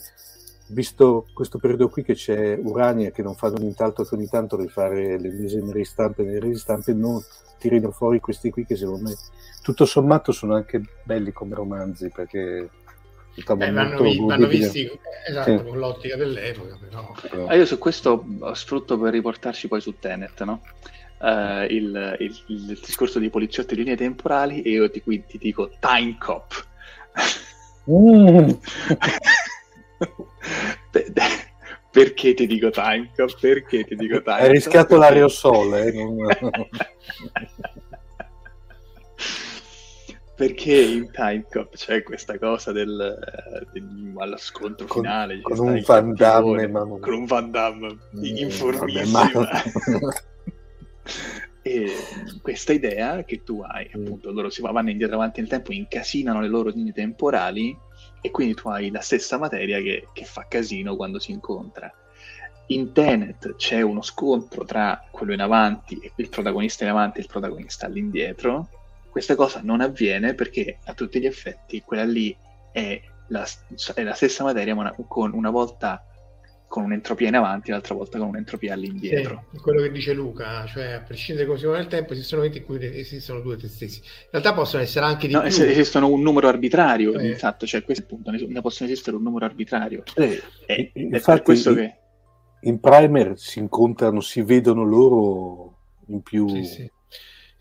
visto questo periodo qui che c'è Urania che non fanno nient'altro che ogni tanto rifare le ennesime ristampe nelle ristampe, non tirino fuori questi qui che secondo me tutto sommato sono anche belli come romanzi perché eh, vanno, vi, vanno, visti esatto, sì. con l'ottica dell'epoca però. Ah, io su questo sfrutto per riportarci poi su Tenet no? Uh, il, il, il, discorso di poliziotti e linee temporali e io ti, qui ti dico Time Cop mm. [laughs] perché ti dico Time Cop? Perché ti dico Time Cop? Hai rischiato l'aerosole eh? non... [laughs] [laughs] perché in Time Cop c'è questa cosa del, del allo scontro con, finale con un Van Damme ma non... con un Van Damme mm, informissimo [laughs] e questa idea che tu hai mm. appunto loro si vanno indietro avanti nel tempo incasinano le loro linee temporali e quindi tu hai la stessa materia che, che fa casino quando si incontra. In Tenet c'è uno scontro tra quello in avanti e il protagonista in avanti e il protagonista all'indietro questa cosa non avviene perché a tutti gli effetti quella lì è la, è la stessa materia, ma una, con una volta con un'entropia in avanti, e l'altra volta con un'entropia all'indietro. Sì, quello che dice Luca, cioè a prescindere come si muove nel tempo, esistono momenti in cui esistono due te stessi. In realtà possono essere anche di no, più. Esistono un numero arbitrario, eh. infatti, cioè questo è il punto, ne possono esistere un numero arbitrario. Eh, e, infatti, questo che... in primer si incontrano, si vedono loro in più... Sì, sì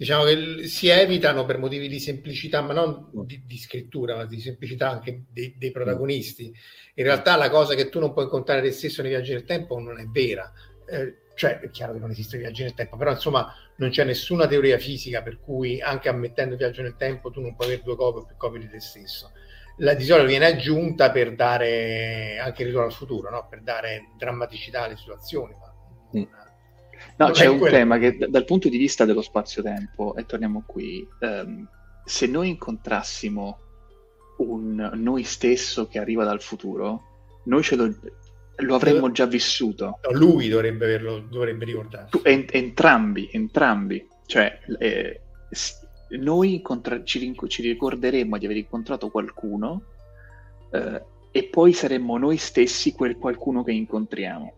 diciamo che si evitano per motivi di semplicità, ma non di, di scrittura, ma di semplicità anche dei, dei, protagonisti. In realtà la cosa che tu non puoi incontrare te stesso nei viaggi nel tempo non è vera. Eh, cioè, è chiaro che non esistono i viaggi nel tempo, però insomma non c'è nessuna teoria fisica per cui anche ammettendo il viaggio nel tempo tu non puoi avere due copie o più copie di te stesso. La di solito viene aggiunta per dare anche il ritorno al futuro, no? per dare drammaticità alle situazioni. Ma mm. No, c'è un quello. tema che dal punto di vista dello spazio-tempo, e torniamo qui, um, se noi incontrassimo un noi stesso che arriva dal futuro, noi ce lo, lo avremmo già vissuto. No, lui dovrebbe, averlo, dovrebbe ricordarsi. En- entrambi, entrambi. Cioè, eh, noi incontra- ci, ci, ricorderemmo di aver incontrato qualcuno eh, e poi saremmo noi stessi quel qualcuno che incontriamo.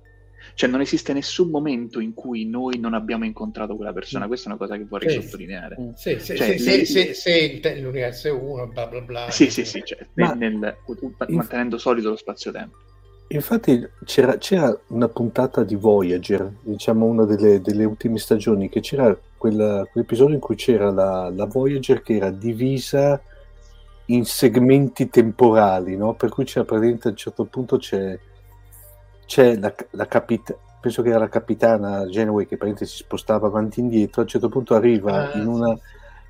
Cioè non esiste nessun momento in cui noi non abbiamo incontrato quella persona, mm. questa è una cosa che vorrei sì, sottolineare. Sì, sì, cioè, se, le... se, se, l'universo è uno, bla bla bla. Sì, sì, sì, cioè, Ma... nel, mantenendo solido lo spazio-tempo. Infatti c'era, c'era, una puntata di Voyager, diciamo una delle, delle ultime stagioni, che c'era quella, quell'episodio in cui c'era la, la, Voyager che era divisa in segmenti temporali, no? per cui c'era praticamente a un certo punto c'è c'è la, la capitana penso che era la capitana Genway che si spostava avanti e indietro, a un certo punto arriva ah, in, una,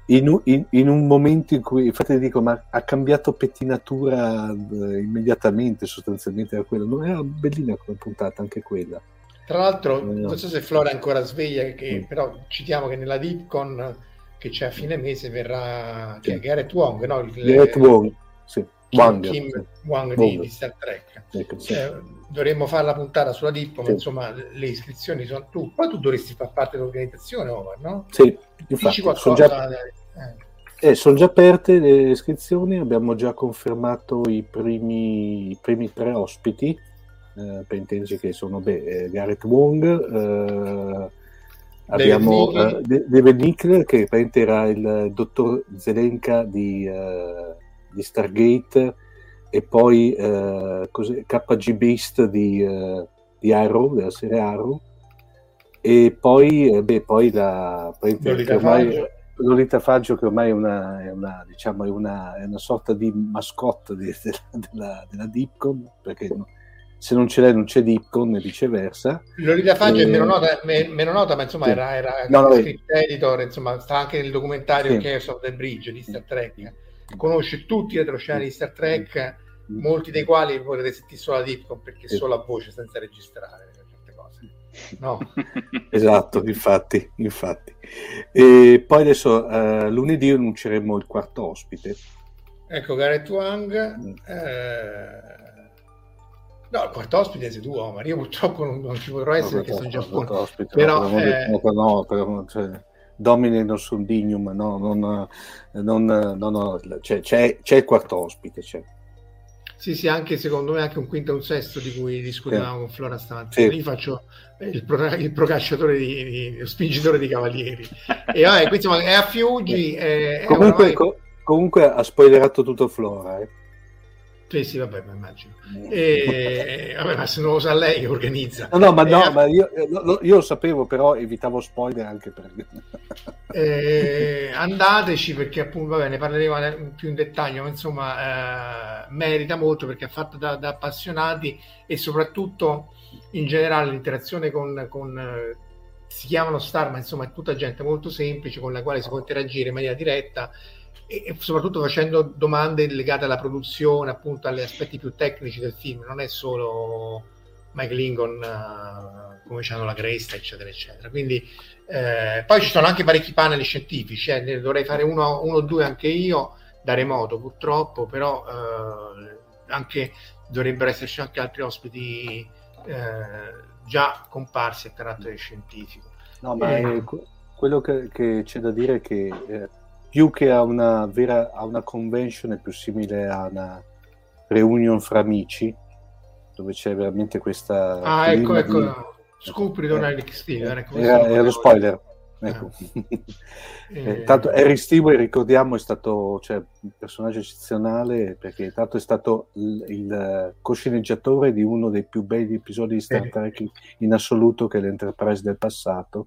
in, in, in, un momento in cui, infatti dico, ma ha cambiato pettinatura eh, immediatamente sostanzialmente da quello, non era bellina come puntata anche quella. Tra l'altro, eh, non so se Flora è ancora sveglia, che, mm. però citiamo che nella Dipcon che c'è a fine mese verrà sì. Gareth Wong, no? Il, Gareth Wong, sì. Wang, Kim, Wang di, di, Star Trek. Ecco, sì. eh, dovremmo fare la puntata sulla DIP, ma insomma le iscrizioni sono tu. Poi tu dovresti far parte dell'organizzazione, Omar, no? Sì, infatti, sono già, eh. Eh, sono già aperte le iscrizioni, abbiamo già confermato i primi, i primi tre ospiti, eh, per intenderci che sono beh, eh, Gareth Wong, eh, abbiamo David Nickler, che era il dottor Zelenka di di Stargate e poi eh, KG Beast di, eh, di, Arrow, della serie Arrow e poi, eh, beh, poi la Lolita, Faggio. Lolita Faggio che ormai è una, è una, diciamo, è una, è una sorta di mascotte di, della, della, della Deepcon perché se non c'è lei non c'è Deepcon e viceversa Lolita Faggio e... è meno nota, meno nota ma insomma sì. era, era no, script editor insomma sta anche nel documentario sì. Chaos of the Bridge di Star Trek conosce tutti i retroscenari di Star Trek molti dei quali potete sentire solo la Dipcom perché solo a voce senza registrare certe cose. No. [laughs] esatto, infatti, infatti. E poi adesso uh, lunedì annunceremo il quarto ospite. Ecco, Gareth Wang. Mm. Eh... No, il quarto ospite sei tu, Omar. Io purtroppo non, non ci potrò essere no, perché sono in Giappone. Ospite, però, no, eh... no, però cioè, Domine non sono dignum, no, non, non, non, c'è, c'è, c'è il quarto ospite. C'è. Sì, sì, anche secondo me anche un quinto e un sesto di cui discutevamo sì. con Flora stamattina. Sì. Io faccio il, pro, il procacciatore di, di, lo spingitore di cavalieri. e vabbè, quindi, insomma, è a Fiuggi. È, comunque, è co- comunque ha spoilerato tutto Flora. Eh. Sì, sì, vabbè, ma immagino. E, vabbè, ma se non lo sa lei, organizza. No, no, ma, no, eh, ma io, io, lo sapevo, però evitavo spoiler anche per... [laughs] Eh, andateci perché appunto, vabbè, ne parleremo più in dettaglio, ma insomma, eh, merita molto perché è fatto da, da, appassionati e soprattutto in generale l'interazione con... con eh, si chiamano star, ma insomma è tutta gente molto semplice con la quale si può interagire in maniera diretta e soprattutto facendo domande legate alla produzione, appunto agli aspetti più tecnici del film, non è solo Mike Lincoln uh, come hanno la cresta, eccetera, eccetera. Quindi eh, poi ci sono anche parecchi panel scientifici, eh, ne dovrei fare uno o due anche io da remoto purtroppo, però eh, anche dovrebbero esserci anche altri ospiti eh, già comparsi a carattere scientifico. No, ma eh, quello che, che, c'è da dire è che eh, più che a una vera a una convention è più simile a una reunion fra amici dove c'è veramente questa ah ecco ecco di... scoop ritorna eh, Eric Steele ecco, era, era lo spoiler ecco. eh. [laughs] eh, tanto Harry Stewart ricordiamo è stato cioè, un personaggio eccezionale perché tanto è stato il, il cosceneggiatore di uno dei più belli episodi di Star Trek in assoluto che è l'Enterprise del passato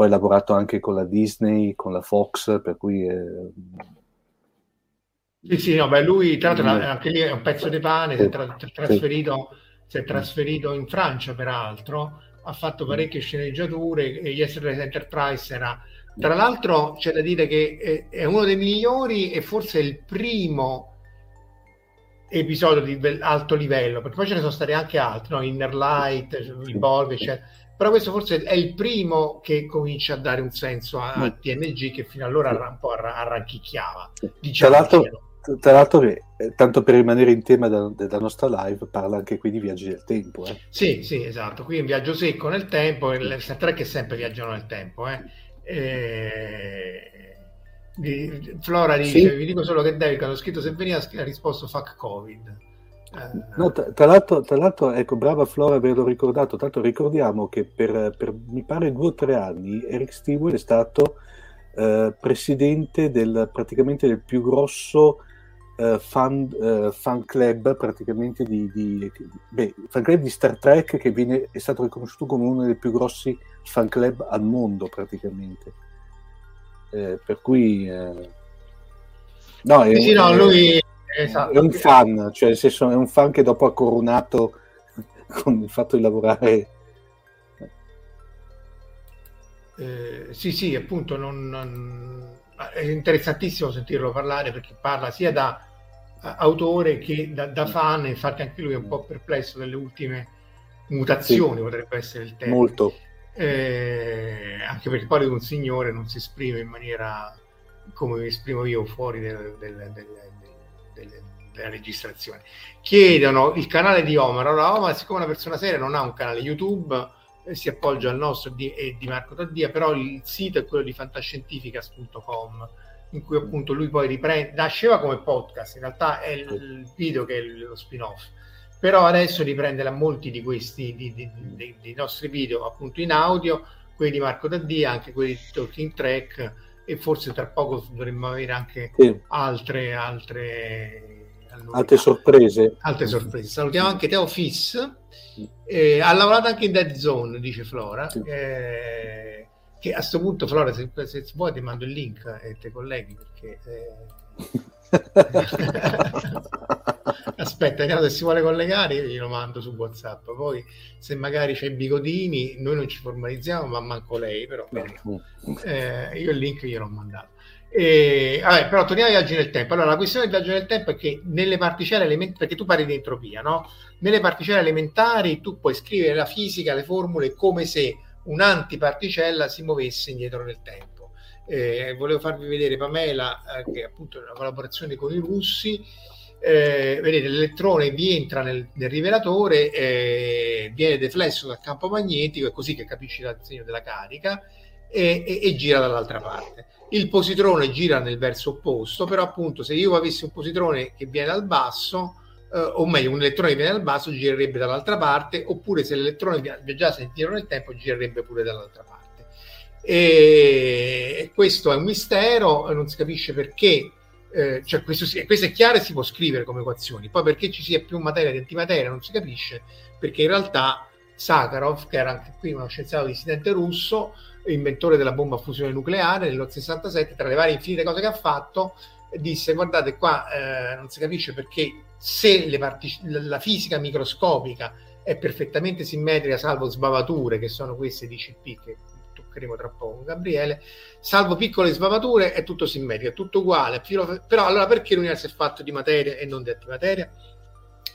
poi ha lavorato anche con la Disney, con la Fox, per cui... Eh... Sì, sì, no, beh, lui tra l'altro mm. anche lì è un pezzo di pane, si è, tra- trasferito, si è trasferito in Francia peraltro, ha fatto parecchie sceneggiature e Yesterday Enterprise era... Tra l'altro c'è da dire che è uno dei migliori e forse il primo episodio di alto livello, perché poi ce ne sono stati anche altri, no? Inner Light, Borg, eccetera però questo forse è il primo che comincia a dare un senso a, a. TNG che fino allora un po' arranchicchiava. Diciamo tra l'altro, tra l'altro eh, tanto per rimanere in tema della, nostra live, parla anche qui di viaggi del tempo. Eh. Sì, sì, esatto. Qui è un viaggio secco nel tempo, il Star Trek è sempre viaggiano nel tempo. Eh. E... Flora dice, sì. vi dico solo che David quando ha scritto se veniva ha risposto fuck covid. No, tra, tra, l'altro, tra, l'altro, ecco, brava Flora averlo ricordato, tanto ricordiamo che per, per, mi pare due o tre anni Eric Stewart è stato eh, presidente del, praticamente del più grosso eh, fan, eh, fan, club praticamente di, di, beh, fan club di Star Trek che viene, è stato riconosciuto come uno dei più grossi fan club al mondo praticamente. Eh, per cui... Eh, no, è, sì, no, lui Esatto. È un fan, cioè nel senso è un fan che dopo ha coronato [laughs] con il fatto di lavorare. Eh, sì, sì, appunto, non, non... è interessantissimo sentirlo parlare perché parla sia da autore che da, da fan, infatti anche lui è un po' perplesso delle ultime mutazioni, sì, potrebbe essere il tema. Molto. Eh, anche perché poi un signore non si esprime in maniera come mi esprimo io fuori del, del, del, delle, della registrazione. Chiedono il canale di Omar. Allora, Omar, siccome una persona seria non ha un canale YouTube, eh, si appoggia al nostro di, e di Marco Taddia, però il sito è quello di fantascientificas.com in cui appunto lui poi riprende, nasceva come podcast, in realtà è il video che è lo spin-off, però adesso riprende la, molti di questi di, di, di, di, nostri video appunto in audio, quelli di Marco Taddia, anche quelli di Talking Track e forse tra poco dovremmo avere anche sì. altre, altre, altre sorprese. Altre sorprese. Salutiamo anche Teo Fiss, eh, ha lavorato anche in Dead Zone, dice Flora. Sì. Eh, che a questo punto, Flora, se, se, vuoi ti mando il link e te colleghi perché. Eh... [laughs] [laughs] Aspetta, se si vuole collegare, io glielo mando su WhatsApp. Poi, se magari c'è bigodini, noi non ci formalizziamo, ma manco lei, però eh, io il link gliel'ho mandato. E, vabbè, però torniamo ai viaggi nel tempo. Allora, la questione del viaggio nel tempo è che nelle particelle elementari, perché tu parli di entropia, no? Nelle particelle elementari tu puoi scrivere la fisica, le formule come se un'antiparticella si muovesse indietro nel tempo. Eh, volevo farvi vedere Pamela, eh, che è appunto una collaborazione con i russi. Eh, vedete, l'elettrone vi entra nel, nel rivelatore, eh, viene deflesso dal campo magnetico, è così che capisci il segno della carica, e, e, e gira dall'altra parte. Il positrone gira nel verso opposto, però appunto se io avessi un positrone che viene dal basso, eh, o meglio un elettrone che viene dal basso, girerebbe dall'altra parte, oppure se l'elettrone viaggiasse indietro nel tempo, girerebbe pure dall'altra parte. E questo è un mistero, non si capisce perché. Eh, cioè questo, questo, è chiaro e si può scrivere come equazioni, poi perché ci sia più materia di antimateria non si capisce, perché in realtà Sakharov, che era anche qui uno scienziato dissidente russo, inventore della bomba a fusione nucleare, nel 67, tra le varie infinite cose che ha fatto, disse guardate qua eh, non si capisce perché se partic- la fisica microscopica è perfettamente simmetrica salvo sbavature che sono queste di CP che toccheremo tra poco con Gabriele. Salvo piccole sbavature è tutto simmetrico è tutto uguale. Però allora perché l'universo è fatto di materia e non di antimateria?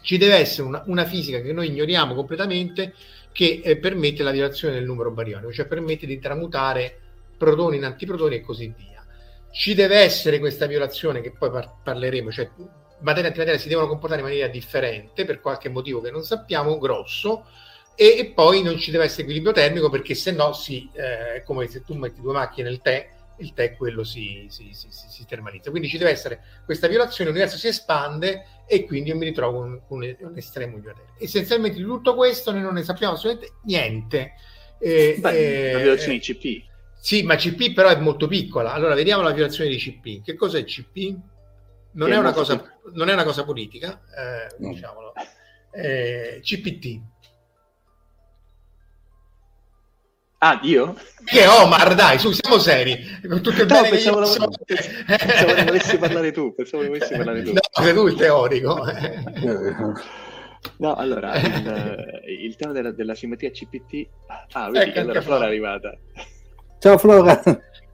Ci deve essere una, una fisica che noi ignoriamo completamente che eh, permette la violazione del numero barionico, cioè permette di tramutare protoni in antiprotoni e così via. Ci deve essere questa violazione che poi par- parleremo, cioè materia e antimateria si devono comportare in maniera differente per qualche motivo che non sappiamo, grosso, e, e poi non ci deve essere equilibrio termico perché se no si, eh, è come se tu metti due macchine nel tè il tè quello si, si, si, si, termalizza. Quindi ci deve essere questa violazione, l'universo si espande e quindi io mi ritrovo con un, un, un estremo di. Essenzialmente di tutto questo noi non ne sappiamo assolutamente niente. Eh, Beh, eh, la violazione di CP. Sì, ma CP però è molto piccola. Allora vediamo la violazione di CP. Che cos'è CP? Non, è, è, una cosa, non è una cosa politica, eh, no. diciamolo. Eh, CPT Ah, io? Che Omar, dai, su, siamo seri. Con tutto il no, bene pensavo, che io... pensavo che volessi parlare tu, pensavo che volessi parlare tu. No, sei tu il teorico. No, allora, il, il tema della, della, simmetria CPT... Ah, vedi ecco, allora Flora è arrivata. Ciao Flora!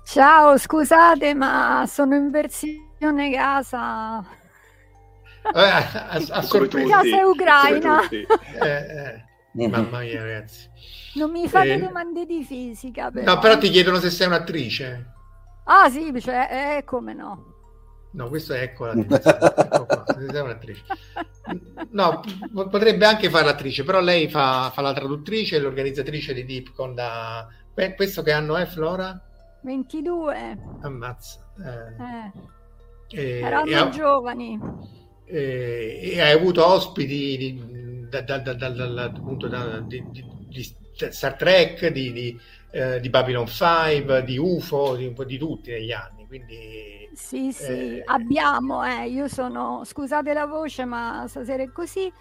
Ciao, scusate, ma sono in versione casa... Eh, a, a, a sorpresa. Casa ucraina. Eh, eh. Mamma mia, ragazzi. Non mi fate eh, domande di fisica. Però. No, però ti chiedono se sei un'attrice. Ah, sì, cioè, eh, come no? No, questo è ecco l'attrice. [laughs] no, potrebbe anche fare l'attrice, però lei fa, fa la traduttrice e l'organizzatrice di Deepcon da... Beh, questo che anno è, Flora? 22. Ammazza. Eh. Eh. Erano ha, giovani. Eh, e hai avuto ospiti di, da, da, da, appunto, di, di, di Star Trek, di, di, eh, di, Babylon 5, di UFO, di un po' di tutti negli anni. Quindi, sì, sì, eh... abbiamo, eh, io sono, scusate la voce, ma stasera è così.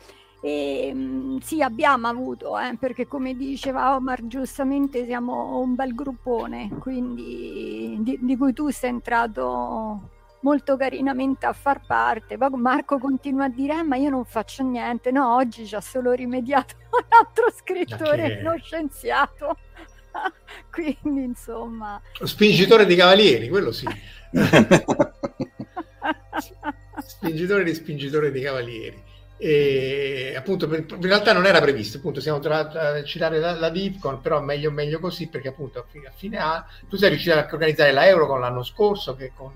E, mh, sì, abbiamo avuto, eh, perché come diceva Omar giustamente siamo un bel gruppone, quindi di, di cui tu sei entrato molto carinamente a far parte. Marco continua a dire: eh, Ma io non faccio niente. No, oggi ci ha solo rimediato [laughs] un altro scrittore, che... non scienziato. [laughs] Quindi, insomma, spingitore di cavalieri, quello sì. [laughs] spingitore di spingitore di cavalieri. E appunto in realtà non era previsto appunto siamo tornati a citare la, la Deepcon però meglio meglio così perché appunto a fine, a fine anno tu sei riuscito a organizzare la Eurocon l'anno scorso che con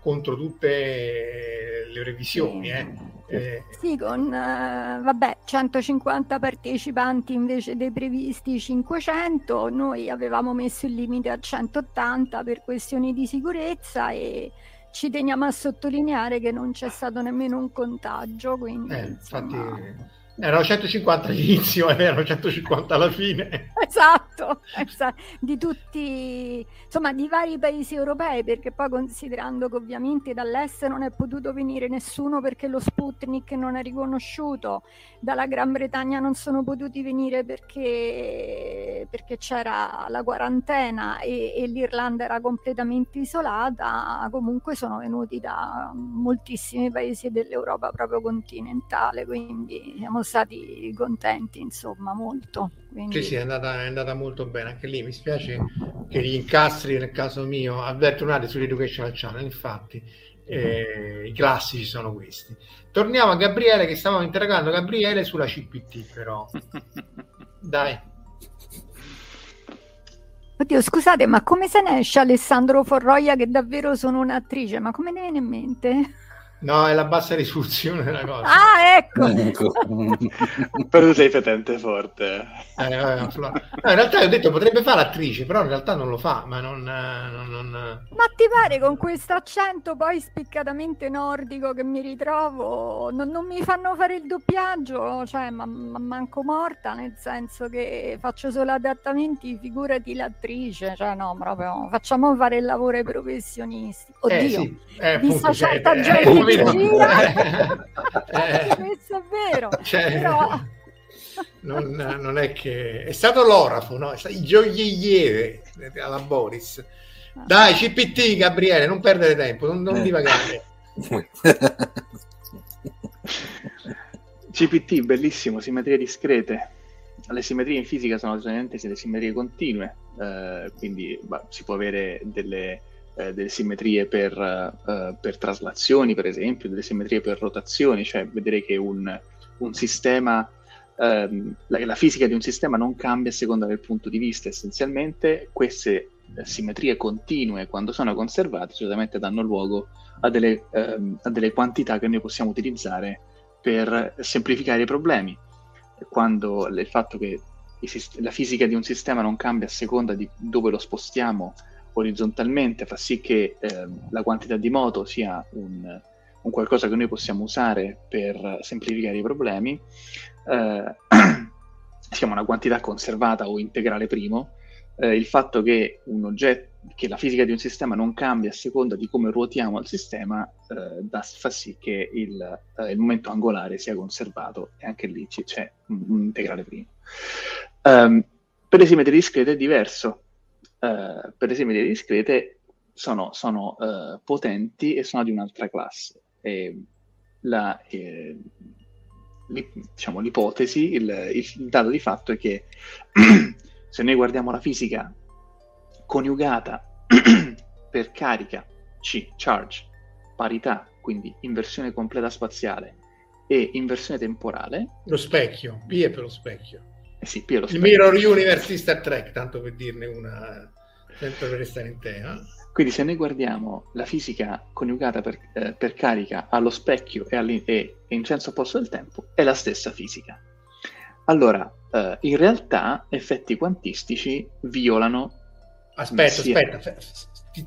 contro tutte le revisioni. Eh. Eh. Sì, con uh, vabbè, 150 partecipanti invece dei previsti 500, noi avevamo messo il limite a 180 per questioni di sicurezza e ci teniamo a sottolineare che non c'è stato nemmeno un contagio. Quindi, eh, insomma... infatti erano 150 all'inizio e erano 150 alla fine. [laughs] Esatto, esatto, di tutti, insomma, di vari paesi europei, perché poi considerando che ovviamente dall'est non è potuto venire nessuno perché lo Sputnik non è riconosciuto, dalla Gran Bretagna non sono potuti venire perché, perché c'era la quarantena e, e l'Irlanda era completamente isolata, comunque sono venuti da moltissimi paesi dell'Europa proprio continentale, quindi siamo stati contenti, insomma, molto. Quindi... Sì, sì, è andata, è andata, molto bene. Anche lì mi spiace che gli incastri nel caso mio avverto un attimo sull'Educational Channel, infatti eh, i classici sono questi. Torniamo a Gabriele che stavamo interrogando Gabriele sulla CPT però. [laughs] Dai. Oddio, scusate, ma come se ne esce Alessandro Forroia che davvero sono un'attrice? Ma come ne viene in mente? No, è la bassa risoluzione della cosa. Ah, ecco. [laughs] Ecco. [laughs] Però tu sei fetente forte. Eh, eh, no, in realtà ho detto potrebbe fare l'attrice, però in realtà non lo fa, ma non... eh, non- non- Ma ti pare con questo accento poi spiccatamente nordico che mi ritrovo? Non, non mi fanno fare il doppiaggio, cioè ma, ma manco morta, nel senso che faccio solo adattamenti, figurati l'attrice, cioè no, proprio facciamo fare il lavoro ai professionisti. Oddio, Eh, sì, eh, vista appunto, cioè, certa eh, gente capito? Eh, questo è vero, cioè, però... non, non è che... È stato l'orafo, no? È stato il gioielliere alla Boris. Dai, CPT, Gabriele, non perdere tempo, non, non Eh. divagare. CPT, bellissimo, simmetrie discrete. Le simmetrie in fisica sono solamente delle simmetrie continue, eh, quindi bah, si può avere delle, eh, delle simmetrie per, eh, per traslazioni, per esempio, delle simmetrie per rotazioni, cioè vedere che un, un sistema, ehm, la, la fisica di un sistema non cambia a seconda del punto di vista. Essenzialmente queste eh, simmetrie continue, quando sono conservate, solitamente danno luogo a delle, ehm, a delle quantità che noi possiamo utilizzare per semplificare i problemi. Quando il fatto che la fisica di un sistema non cambia a seconda di dove lo spostiamo orizzontalmente fa sì che ehm, la quantità di moto sia un, un qualcosa che noi possiamo usare per semplificare i problemi, eh, [clears throat] si chiama una quantità conservata o integrale primo, eh, il fatto che oggetto che la fisica di un sistema non cambia a seconda di come ruotiamo il sistema eh, da- fa sì che il, eh, il momento angolare sia conservato e anche lì c'è un, un integrale primo. Ehm, per le simmetrie discrete è diverso. Eh, per le simmetrie discrete sono, sono, eh, potenti e sono di un'altra classe. La, eh, l'i- diciamo, l'ipotesi, il, il dato di fatto è che [clears throat] se noi guardiamo la fisica coniugata [clears throat] per carica C, charge, parità, quindi inversione completa spaziale e inversione temporale, Lo specchio, P è per lo specchio. Eh sì, P è lo Il. Mirror Universe di Star Trek, tanto per dirne una, sempre per restare in tema. Quindi se noi guardiamo la fisica coniugata per, eh, per carica allo specchio e, e- in senso opposto del tempo, è la stessa fisica. Allora, eh, in realtà effetti quantistici violano Aspetta, Sì. aspetta,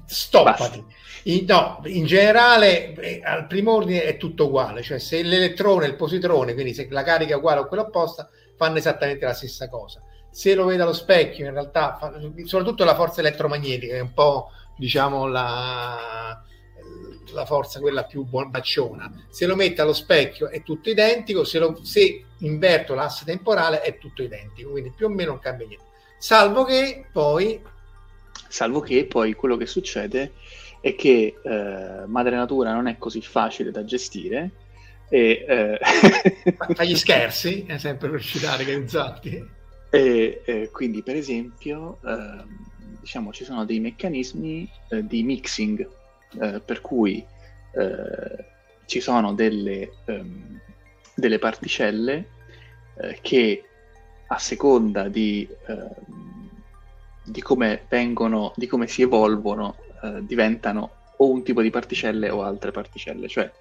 stoppati. In, no, in generale eh, al primo ordine è tutto uguale, cioè se l'elettrone e il positrone, quindi se la carica è uguale o quella opposta, fanno esattamente la stessa cosa. Se lo vede allo specchio, in realtà, fa- soprattutto la forza elettromagnetica, che è un po' diciamo la, la forza quella più bonacciona. Se lo mette allo specchio è tutto identico, se, lo- se inverto l'asse temporale è tutto identico, quindi più o meno non cambia niente. Salvo che poi Salvo che poi quello che succede è che eh, madre natura non è così facile da gestire e, eh, fa- gli scherzi, è sempre citare che Zatti. e, eh, quindi per esempio ehm, diciamo ci sono dei meccanismi eh, di mixing eh, per cui eh, ci sono delle, ehm, delle particelle eh, che a seconda di, ehm, di come vengono, di come si evolvono, eh, diventano o un tipo di particelle o altre particelle, cioè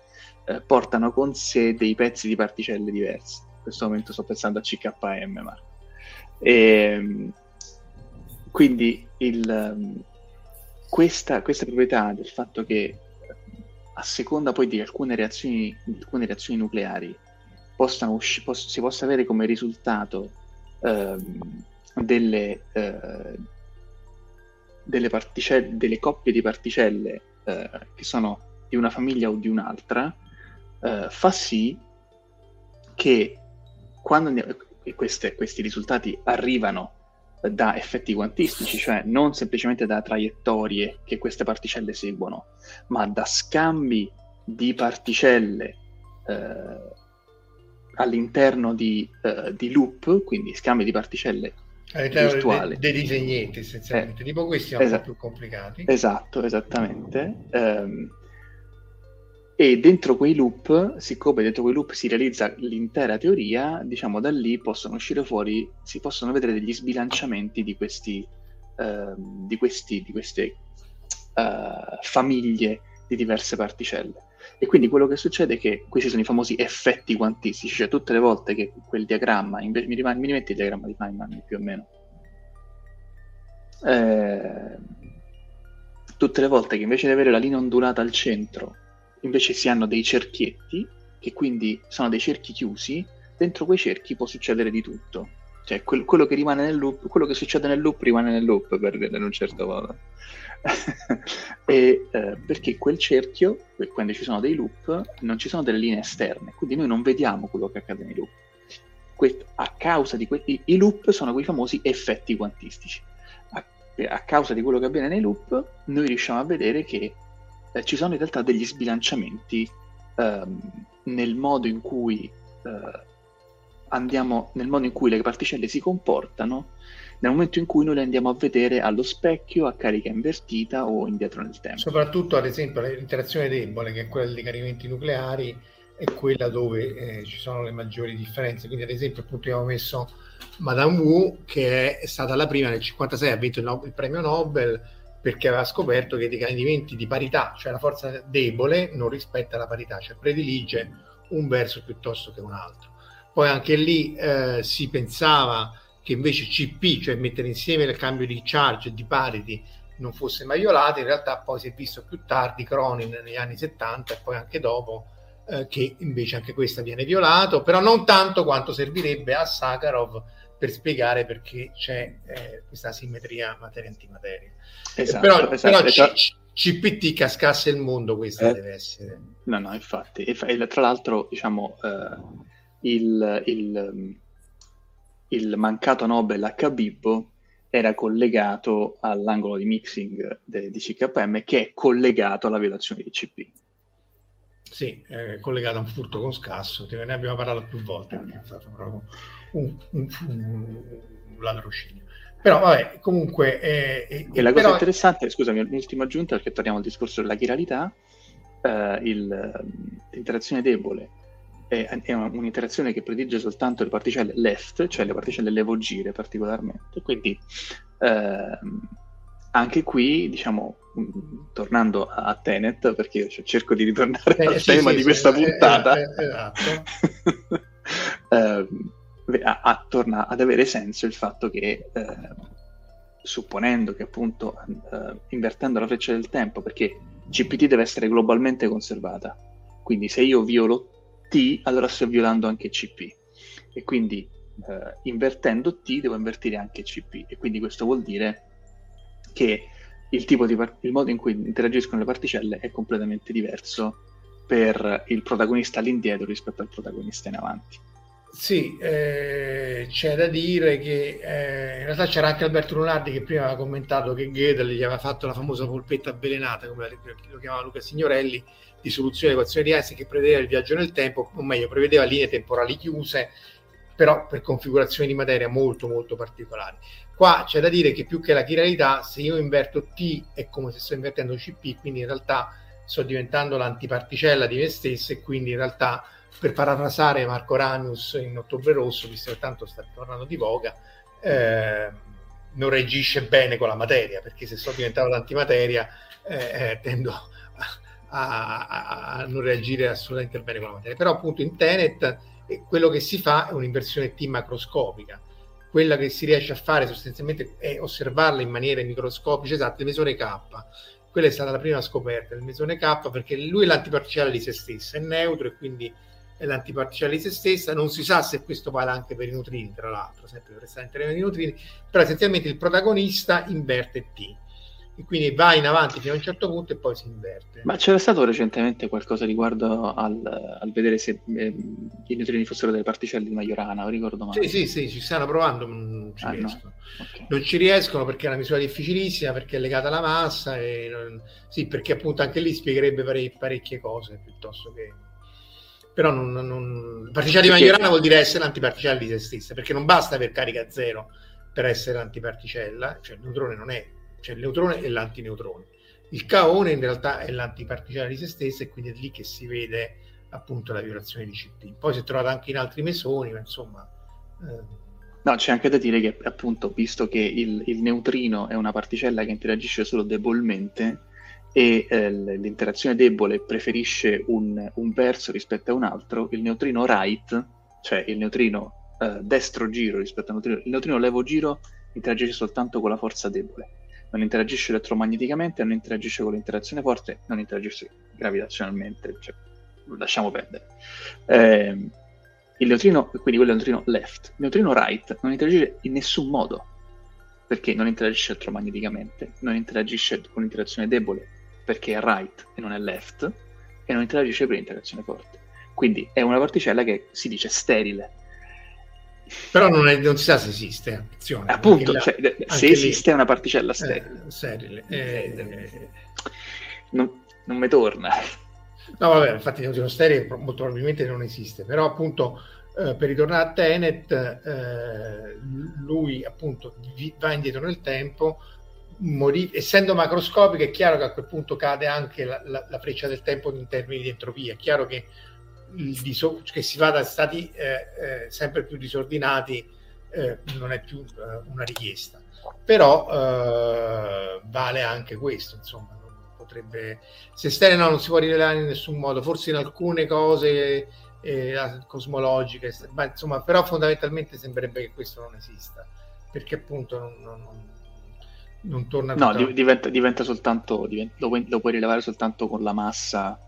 eh, portano con sé dei pezzi di particelle diversi. In questo momento sto pensando a CKM, Marco. E, quindi il, ehm, questa, questa proprietà del fatto che a seconda poi di alcune reazioni, alcune reazioni nucleari possano usci- poss- si possa avere come risultato ehm, delle, eh, delle, particelle, delle coppie di particelle eh, che sono di una famiglia o di un'altra, eh, fa sì che quando andiamo- queste- questi risultati arrivano da effetti quantistici, cioè non semplicemente da traiettorie che queste particelle seguono, ma da scambi di particelle eh, all'interno di, eh, di loop, quindi scambi di particelle virtuali. Dei, dei disegnetti essenzialmente, eh, tipo questi sono esatto, un po' più complicati. Esatto, esattamente. Um, e dentro quei loop, siccome dentro quei loop si realizza l'intera teoria, diciamo da lì possono uscire fuori, si possono vedere degli sbilanciamenti di, questi, uh, di, questi, di queste uh, famiglie di diverse particelle. E quindi quello che succede è che questi sono i famosi effetti quantistici, cioè tutte le volte che quel diagramma, invece, mi, rimane, mi rimetti il diagramma di Feynman più o meno, eh, tutte le volte che invece di avere la linea ondulata al centro invece si hanno dei cerchietti, che quindi sono dei cerchi chiusi, dentro quei cerchi può succedere di tutto. Cioè, quel, quello che rimane nel loop, quello che succede nel loop rimane nel loop, per dire in un certo modo. [laughs] e, eh, perché quel cerchio, quando ci sono dei loop, non ci sono delle linee esterne, quindi noi non vediamo quello che accade nei loop. Que- a causa di questi i loop sono quei famosi effetti quantistici. A causa di quello che avviene nei loop, noi riusciamo a vedere che eh, ci sono in realtà degli sbilanciamenti ehm, nel modo in cui eh, andiamo, nel modo in cui le particelle si comportano nel momento in cui noi le andiamo a vedere allo specchio a carica invertita o indietro nel tempo. Soprattutto, ad esempio, l'interazione debole, che è quella dei carimenti nucleari, è quella dove eh, ci sono le maggiori differenze. Quindi, ad esempio, appunto, abbiamo messo Madame Wu, che è stata la prima nel 1956, ha vinto il, no- il premio Nobel perché aveva scoperto che dei carimenti di parità, cioè la forza debole, non rispetta la parità, cioè predilige un verso piuttosto che un altro. Poi anche lì eh, si pensava che invece CP, cioè mettere insieme il cambio di charge e di parity, non fosse mai violato, in realtà poi si è visto più tardi, Cronin negli anni 70 e poi anche dopo, eh, che invece anche questa viene violato, però non tanto quanto servirebbe a Sakharov per spiegare perché c'è eh, questa simmetria materia-antimateria. Esatto, però, esatto, però esatto. C- CPT cascasse il mondo, questa eh? deve essere. No, no, infatti. E tra l'altro, diciamo, eh, il, il, il, mancato Nobel a Khabib era collegato all'angolo di mixing de, di CKM che è collegato alla violazione di CP. Sì, è collegato a un furto con scasso, ne abbiamo parlato più volte, proprio un, un, un, ladrocinio. Però vabbè, comunque... Eh, eh, e la cosa però... interessante, scusami, un'ultima aggiunta perché torniamo al discorso della chiralità, eh, il, l'interazione debole è, è, un'interazione che predilige soltanto le particelle left, cioè le particelle levogire particolarmente, quindi eh, anche qui, diciamo, tornando a Tenet, perché io cerco di ritornare eh, al sì, tema sì, di sì, questa puntata, eh, eh, esatto. [laughs] A, a, torna ad avere senso il fatto che, eh, supponendo che appunto eh, invertendo la freccia del tempo, perché GPT deve essere globalmente conservata, quindi se io violo T, allora sto violando anche CP, e quindi eh, invertendo T devo invertire anche CP, e quindi questo vuol dire che il, par- il modo in cui interagiscono le particelle è completamente diverso per il protagonista all'indietro rispetto al protagonista in avanti. Sì, eh, c'è da dire che eh, in realtà c'era anche Alberto Lunardi che prima aveva commentato che Gödel gli aveva fatto la famosa polpetta avvelenata, come lo chiamava Luca Signorelli, di soluzione di equazioni di Einstein che prevedeva il viaggio nel tempo, o meglio, prevedeva linee temporali chiuse, però per configurazioni di materia molto molto particolari. Qua c'è da dire che più che la chiralità, se io inverto T è come se sto invertendo CP, quindi in realtà sto diventando l'antiparticella di me stesso e quindi in realtà per parafrasare Marco Ramius in Ottobre Rosso, visto che tanto sta tornando di voga, eh, non reagisce bene con la materia, perché se sto diventando l'antimateria eh, eh tendo a, a, a, non reagire assolutamente bene con la materia. Però appunto in Tenet eh, quello che si fa è un'inversione T macroscopica. Quella che si riesce a fare sostanzialmente è osservarla in maniera microscopica, esatto, il mesone K. Quella è stata la prima scoperta del mesone K perché lui è l'antiparticelle di se stesso, è neutro e quindi è l'antiparticelle di se stessa, non si sa se questo vale anche per i neutrini, tra l'altro, sempre per restare in termini di neutrini, però essenzialmente il protagonista inverte T e quindi va in avanti fino a un certo punto e poi si inverte. Ma c'era stato recentemente qualcosa riguardo al, al vedere se eh, i neutrini fossero delle particelle di Majorana, ricordo male. Sì, sì, sì, ci stanno provando, non ci ah, riescono. No. Okay. Non ci riescono perché è una misura difficilissima, perché è legata alla massa e non... sì, perché appunto anche lì spiegherebbe pare... parecchie cose piuttosto che però non, non... particella di Majorana vuol dire essere antiparticelle di se stessa, perché non basta aver carica zero per essere l'antiparticella, cioè il neutrone non è, cioè il neutrone è l'antineutrone. Il caone in realtà è l'antiparticella di se stessa e quindi è lì che si vede appunto la violazione di CP. Poi si è trovata anche in altri mesoni, ma insomma... Eh... No, c'è anche da dire che appunto, visto che il, il neutrino è una particella che interagisce solo debolmente, e eh, l'interazione debole preferisce un, un, verso rispetto a un altro, il neutrino right, cioè il neutrino eh, destro giro rispetto al neutrino, il neutrino levo giro interagisce soltanto con la forza debole, non interagisce elettromagneticamente, non interagisce con l'interazione forte, non interagisce gravitazionalmente, cioè, lasciamo perdere. Eh, il neutrino, quindi quello è il neutrino left, il neutrino right non interagisce in nessun modo, perché non interagisce elettromagneticamente, non interagisce con l'interazione debole, perché è right e non è left, e non interagisce per l'interazione forte. Quindi è una particella che si dice sterile. Però non, è, non si sa se esiste, attenzione. Appunto, là, cioè, se esiste lì, è una particella sterile. Eh, sterile. Eh, non, non mi torna. No, vabbè, infatti uno sterile molto probabilmente non esiste, però appunto eh, per ritornare a Tenet, eh, lui appunto va indietro nel tempo, morì, essendo macroscopico è chiaro che a quel punto cade anche la, la, la freccia del tempo in termini di entropia, è chiaro che, diso- che si va da stati eh, eh, sempre più disordinati eh, non è più eh, una richiesta, però eh, vale anche questo, insomma, potrebbe, se Stella non si può rivelare in nessun modo, forse in alcune cose eh, cosmologiche, ma insomma, però fondamentalmente sembrerebbe che questo non esista, perché appunto non, non non torna no di, diventa, diventa, soltanto diventa, lo, puoi, lo, puoi, rilevare soltanto con la massa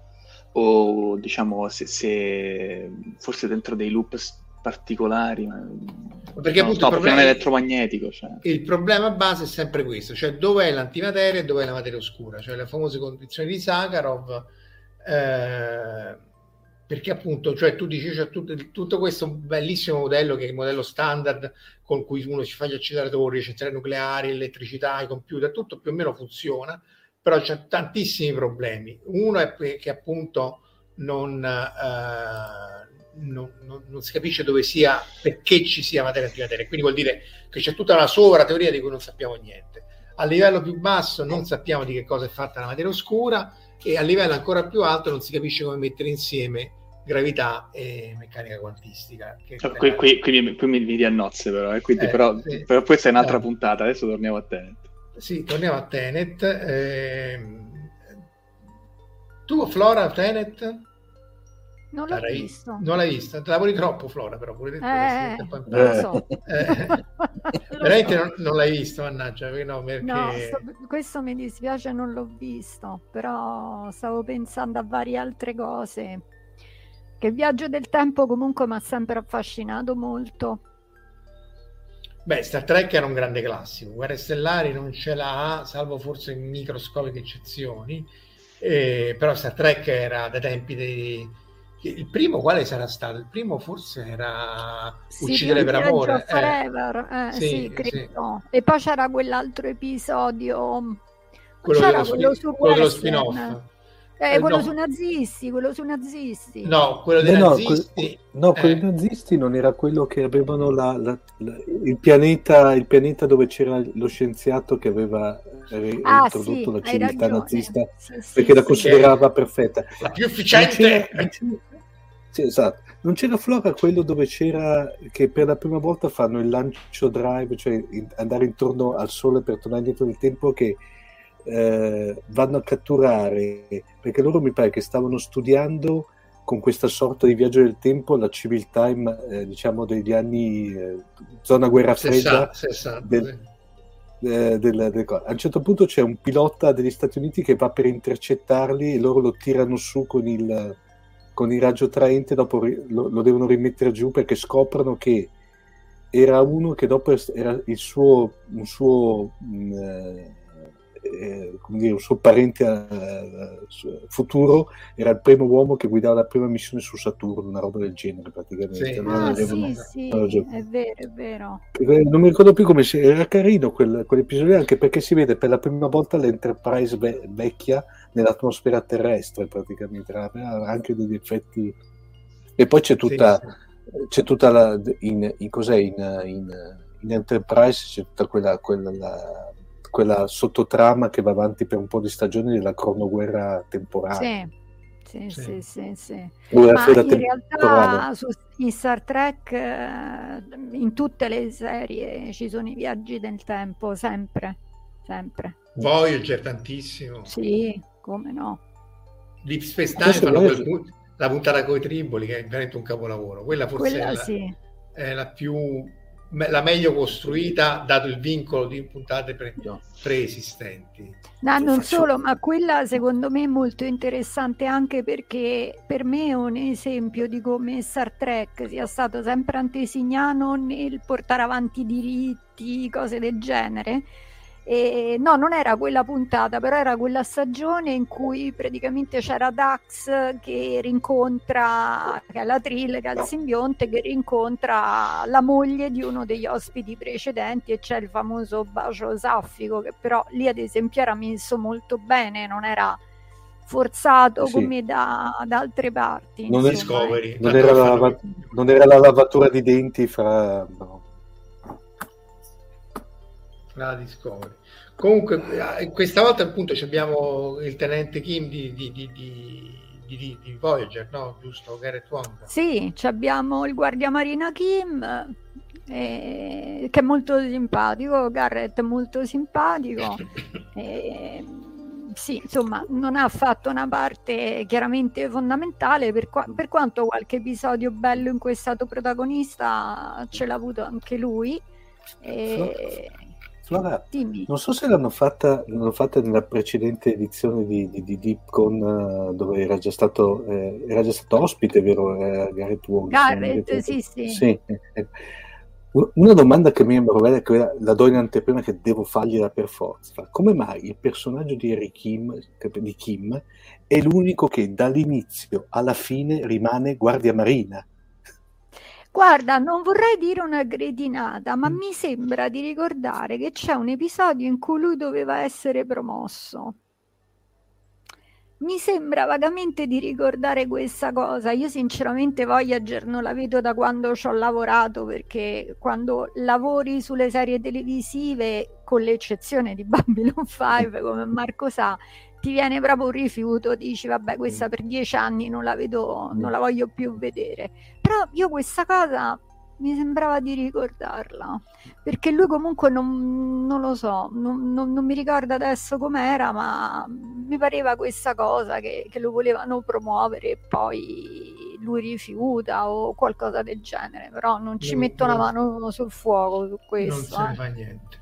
o diciamo se, se forse dentro dei loop particolari perché no, appunto no, non è elettromagnetico cioè. il problema base è sempre questo cioè dove è l'antimateria e dove è la materia oscura cioè le famose condizioni di Sakharov eh, perché appunto cioè tu dici cioè, tutto, tutto, questo bellissimo modello che è il modello standard con cui uno ci fa gli acceleratori, le centrali nucleari, l'elettricità, i computer, tutto più o meno funziona, però c'è tantissimi problemi. Uno è che appunto non, eh, non, non, non, si capisce dove sia, perché ci sia materia antimateria, quindi vuol dire che c'è tutta una sovra teoria di cui non sappiamo niente. A livello più basso non sappiamo di che cosa è fatta la materia oscura e a livello ancora più alto non si capisce come mettere insieme gravità e meccanica quantistica. Che cioè, qui, qui, qui, qui, mi, mi dia nozze però, eh, quindi, eh, però, sì. però, questa è un'altra eh. puntata, adesso torniamo a Tenet. Sì, torniamo a Tenet. Eh, tu Flora Tenet? Non l'ho l'hai, visto. Non l'hai vista? Te lavori troppo Flora però, pure detto eh, lo so. Eh, [laughs] veramente non, non, l'hai visto, mannaggia, no, perché... no sto, questo mi dispiace, non l'ho visto, però stavo pensando a varie altre cose che il viaggio del tempo comunque mi ha sempre affascinato molto. Beh, Star Trek era un grande classico, Guerre Stellari non ce l'ha, salvo forse in microscopiche eccezioni, eh, però Star Trek era dai tempi dei... Il primo quale sarà stato? Il primo forse era sì, Uccidere per amore. Eh. Forever, eh, sì, sì, credo. Sì. E poi c'era quell'altro episodio... Quello, c'era dello, quello, su quello dello spin-off. Eh, quello no. su nazisti, quello su nazisti. No, quello dei no, nazisti. No, quello dei nazisti non era quello che avevano la, la, la, il, pianeta, il, pianeta, dove c'era lo scienziato che aveva eh, ah, introdotto sì, la civiltà nazista sì, sì, perché la considerava perfetta. La più efficiente. Sì, esatto. Non c'era Flora quello dove c'era che per la prima volta fanno il lancio drive, cioè in, andare intorno al Sole per tornare indietro nel tempo che eh, vanno a catturare, perché loro mi pare che stavano studiando con questa sorta di viaggio del tempo la civil time, eh, diciamo, degli anni eh, zona guerra fredda. 60, 60, del, eh, del, del, a un certo punto c'è un pilota degli Stati Uniti che va per intercettarli e loro lo tirano su con il, con il raggio traente, dopo lo, lo, devono rimettere giù perché scoprono che era uno che dopo era il suo, un suo mh, mm, eh, come dire, un suo parente eh, futuro era il primo uomo che guidava la prima missione su Saturno, una roba del genere praticamente. Sì, ah, sì, sì. è vero, è vero. Non mi ricordo più come si... Era carino quel, quell'episodio anche perché si vede per la prima volta l'Enterprise ve- vecchia nell'atmosfera terrestre praticamente, aveva anche degli effetti... E poi c'è tutta... Sì, c'è tutta la... In, in cos'è? in, in in Enterprise c'è tutta quella, quella, la, quella, sottotrama che va avanti per un po' di stagioni della cronoguerra temporale. Sì. Sì, sì, sì, sì, sì. Ma in realtà su, in Star Trek, eh, in tutte le serie ci sono i viaggi del tempo, sempre, sempre. Voyager tantissimo. Sì, come no. Deep Space Nine fanno quel, la puntata con i triboli che è veramente un capolavoro. Quella forse Quella, è, la, sì. è la più la meglio costruita dato il vincolo di puntate pre- preesistenti. No, non faccio... solo, ma quella secondo me è molto interessante anche perché per me è un esempio di come Star Trek sia stato sempre antesignano nel portare avanti diritti, cose del genere e, no, non era quella puntata, però era quella stagione in cui praticamente c'era Dax che rincontra, che è la Trill, che è il simbionte, che rincontra la moglie di uno degli ospiti precedenti e c'è il famoso bacio saffico che però lì ad esempio era messo molto bene, non era forzato sì. come da, da, altre parti. Non, Discovery, non, era la, non, era la, lavatura di denti fra... No la Discovery. Comunque, eh, questa volta appunto abbiamo il tenente Kim di, di, di, di, di Voyager, no? Giusto? Garrett Wong. Sì, abbiamo il guardiamarina Kim, eh, che è molto simpatico, Garrett è molto simpatico. [coughs] eh, sì, insomma, non ha fatto una parte chiaramente fondamentale, per, qua- per quanto qualche episodio bello in cui è stato protagonista ce l'ha avuto anche lui. E... Flora, Dimmi. non so se l'hanno fatta, l'hanno fatta nella precedente edizione di, di, di Deepcon uh, dove era già stato, eh, era già stato ospite, vero? Eh, Garrett Wong. Garrett, sì, sì. sì. Eh, una domanda che mi è bella, che la do in anteprima che devo fargliela per forza. Come mai il personaggio di Harry Kim, di Kim è l'unico che dall'inizio alla fine rimane guardia marina? Guarda, non vorrei dire una gredinata, ma mm. mi sembra di ricordare che c'è un episodio in cui lui doveva essere promosso. Mi sembra vagamente di ricordare questa cosa. Io sinceramente Voyager non la vedo da quando ci ho lavorato perché quando lavori sulle serie televisive, con l'eccezione di Babylon [laughs] 5, come Marco sa, ti viene proprio un rifiuto, dici vabbè questa per dieci anni non la vedo, non la voglio più vedere. Però io questa cosa mi sembrava di ricordarla, perché lui comunque non, non lo so, non, non, non, mi ricordo adesso com'era, ma mi pareva questa cosa che, che lo volevano promuovere e poi lui rifiuta o qualcosa del genere, però non ci metto una mano sul fuoco su questo. Non se ne eh. fa niente.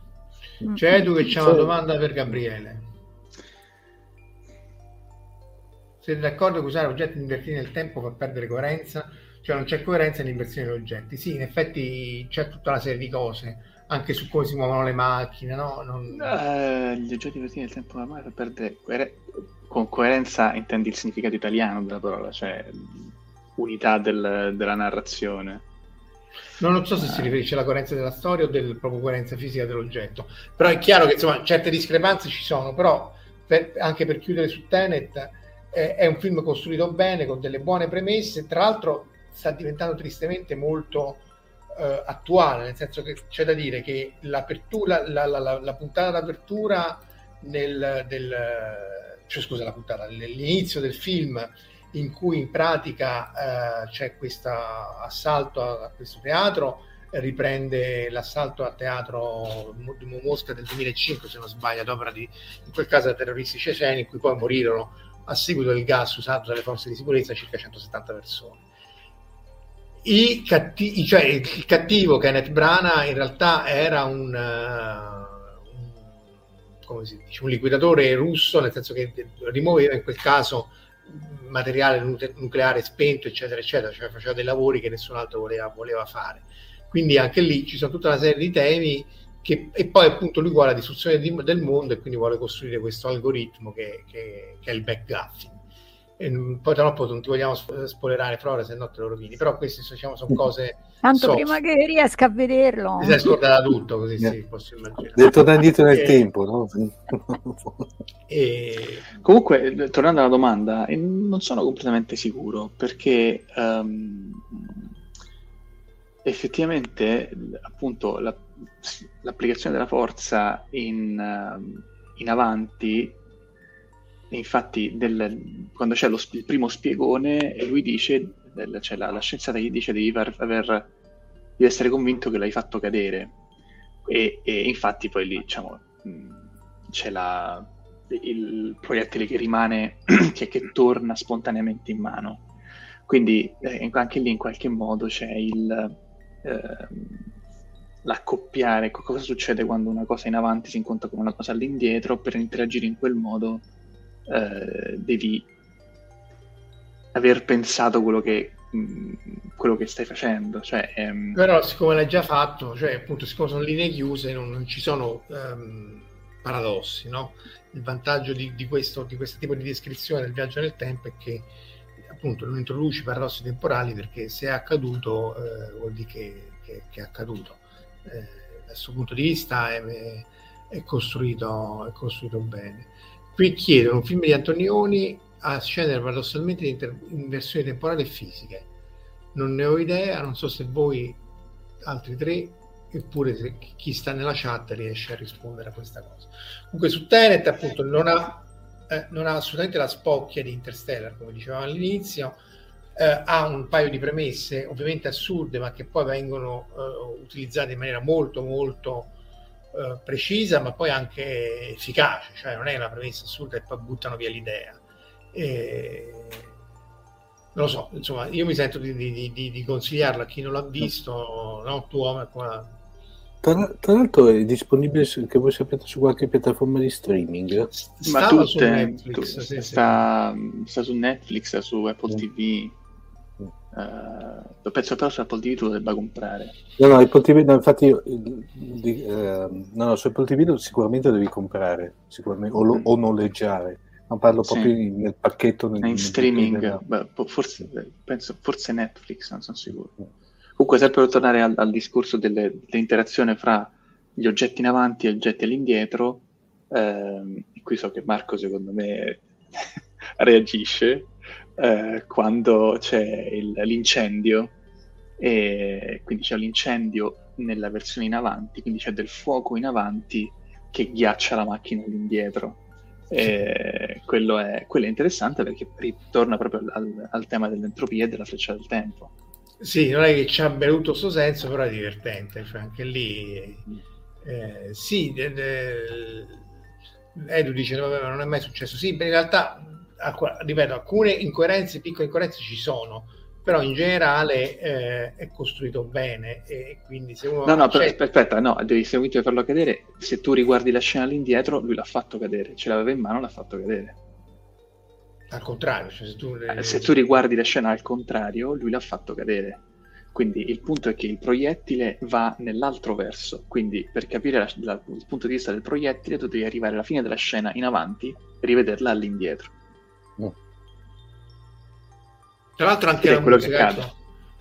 C'è Edu che c'è una domanda per Gabriele. Siete d'accordo che usare oggetti invertiti nel tempo fa perdere coerenza? Cioè non c'è coerenza nell'inversione degli oggetti. Sì, in effetti c'è tutta una serie di cose, anche su come si muovono le macchine, no? Non... Uh, gli oggetti invertiti nel tempo ormai fa perdere coerenza. Con coerenza intendi il significato italiano della parola, cioè unità del, della narrazione. Non so se si riferisce alla coerenza della storia o della proprio coerenza fisica dell'oggetto, però è chiaro che insomma certe discrepanze ci sono, però per, anche per chiudere su Tenet eh, è un film costruito bene, con delle buone premesse, tra l'altro sta diventando tristemente molto eh, attuale, nel senso che c'è da dire che l'apertura, la, la, la, la puntata d'apertura nel, del, cioè, scusa, la puntata, l'inizio del film in cui in pratica eh, c'è questo assalto a, a, questo teatro, riprende l'assalto a teatro di Mosca del 2005, se non sbaglio, ad opera di, in quel caso, terroristi ceceni, in cui poi morirono a seguito del gas usato dalle forze di sicurezza circa 170 persone. Catti- cioè, il cattivo Kenneth Brana in realtà era un, uh, un, dice, un, liquidatore russo, nel senso che rimuoveva in quel caso materiale nucleare spento, eccetera, eccetera, cioè faceva dei lavori che nessun altro voleva, voleva fare. Quindi anche lì ci sono tutta una serie di temi che, e poi appunto lui vuole la distruzione di, del mondo e quindi vuole costruire questo algoritmo che, che, che è il backgaffing. E poi troppo non ti vogliamo spoilerare Flora se no te lo rovini però queste diciamo, sono cose tanto soft. prima che riesca a vederlo ti sei scordata tutto così yeah. sì, posso immaginare devi tornare indietro nel e... tempo no? [laughs] e... comunque tornando alla domanda non sono completamente sicuro perché um, effettivamente appunto la, l'applicazione della forza in, uh, in avanti, infatti del, quando c'è lo, il primo spiegone, lui dice, cioè la, la, scienziata gli dice devi, aver, aver, devi essere convinto che l'hai fatto cadere. E, e infatti poi lì diciamo, c'è la, il proiettile che rimane, [clears throat] che, che torna spontaneamente in mano. Quindi eh, anche lì in qualche modo c'è il... Eh, l'accoppiare, cosa succede quando una cosa in avanti si incontra con una cosa all'indietro, per interagire in quel modo eh, devi aver pensato quello che, mh, quello che stai facendo. Cioè, ehm... Però siccome l'hai già fatto, cioè appunto siccome sono linee chiuse non, non ci sono um, paradossi, no? Il vantaggio di, di, questo, di questo tipo di descrizione del viaggio nel tempo è che appunto non introduci paradossi temporali perché se è accaduto eh, vuol dire che, che, che è accaduto eh, dal suo punto di vista è, è, costruito, è costruito bene. Qui chiedono un film di Antonioni a scendere paradossalmente in, versioni temporali e fisiche. Non ne ho idea, non so se voi altri tre eppure se chi sta nella chat riesce a rispondere a questa cosa. Comunque su Tenet appunto non ha, eh, non ha assolutamente la spocchia di Interstellar, come dicevamo all'inizio, eh, ha un paio di premesse ovviamente assurde ma che poi vengono eh, utilizzate in maniera molto molto eh, precisa ma poi anche efficace cioè non è una premessa assurda e poi buttano via l'idea e... non lo so insomma io mi sento di, di, di, di consigliarlo a chi non l'ha visto no? tu uomo qua tra, tra, l'altro è disponibile, che voi sapete, su qualche piattaforma di streaming? Ma tutte, su Netflix, tu, sì, sta, sì. sta, su Netflix, su Apple TV. Uh, penso però su Apple TV tu lo debba comprare. No, no, Apple TV, no, infatti, io, di, uh, no, no, su Apple TV sicuramente lo devi comprare, sicuramente, o, lo, mm. o noleggiare. Non parlo sì. proprio nel pacchetto. Nel, in nel streaming, beh, forse, penso, forse Netflix, non sono sicuro. Comunque, sempre per tornare al, al discorso delle, dell'interazione fra gli oggetti in avanti e gli oggetti all'indietro, ehm, qui so che Marco, secondo me, [laughs] reagisce eh, quando c'è il, l'incendio e quindi c'è l'incendio nella versione in avanti, quindi c'è del fuoco in avanti che ghiaccia la macchina all'indietro. E quello, è, quello è interessante perché ritorna proprio al, al, tema dell'entropia e della freccia del tempo. Sì, non è che ci abbia avuto questo senso, però è divertente. Cioè anche lì, eh, sì, de, de, Edu dice: vabbè, non è mai successo. Sì, in realtà ripeto, alcune incoerenze, piccole incoerenze ci sono, però in generale eh, è costruito bene e quindi se uno... No, no, però, aspetta, no, devi seguire farlo cadere, se tu riguardi la scena all'indietro, lui l'ha fatto cadere, ce l'aveva in mano, l'ha fatto cadere. Al contrario, cioè se, tu... Eh, se tu riguardi la scena al contrario, lui l'ha fatto cadere. Quindi il punto è che il proiettile va nell'altro verso, quindi per capire la, la, il punto di vista del proiettile tu devi arrivare alla fine della scena in avanti e rivederla all'indietro. Tra l'altro anche la quello musica, che cade.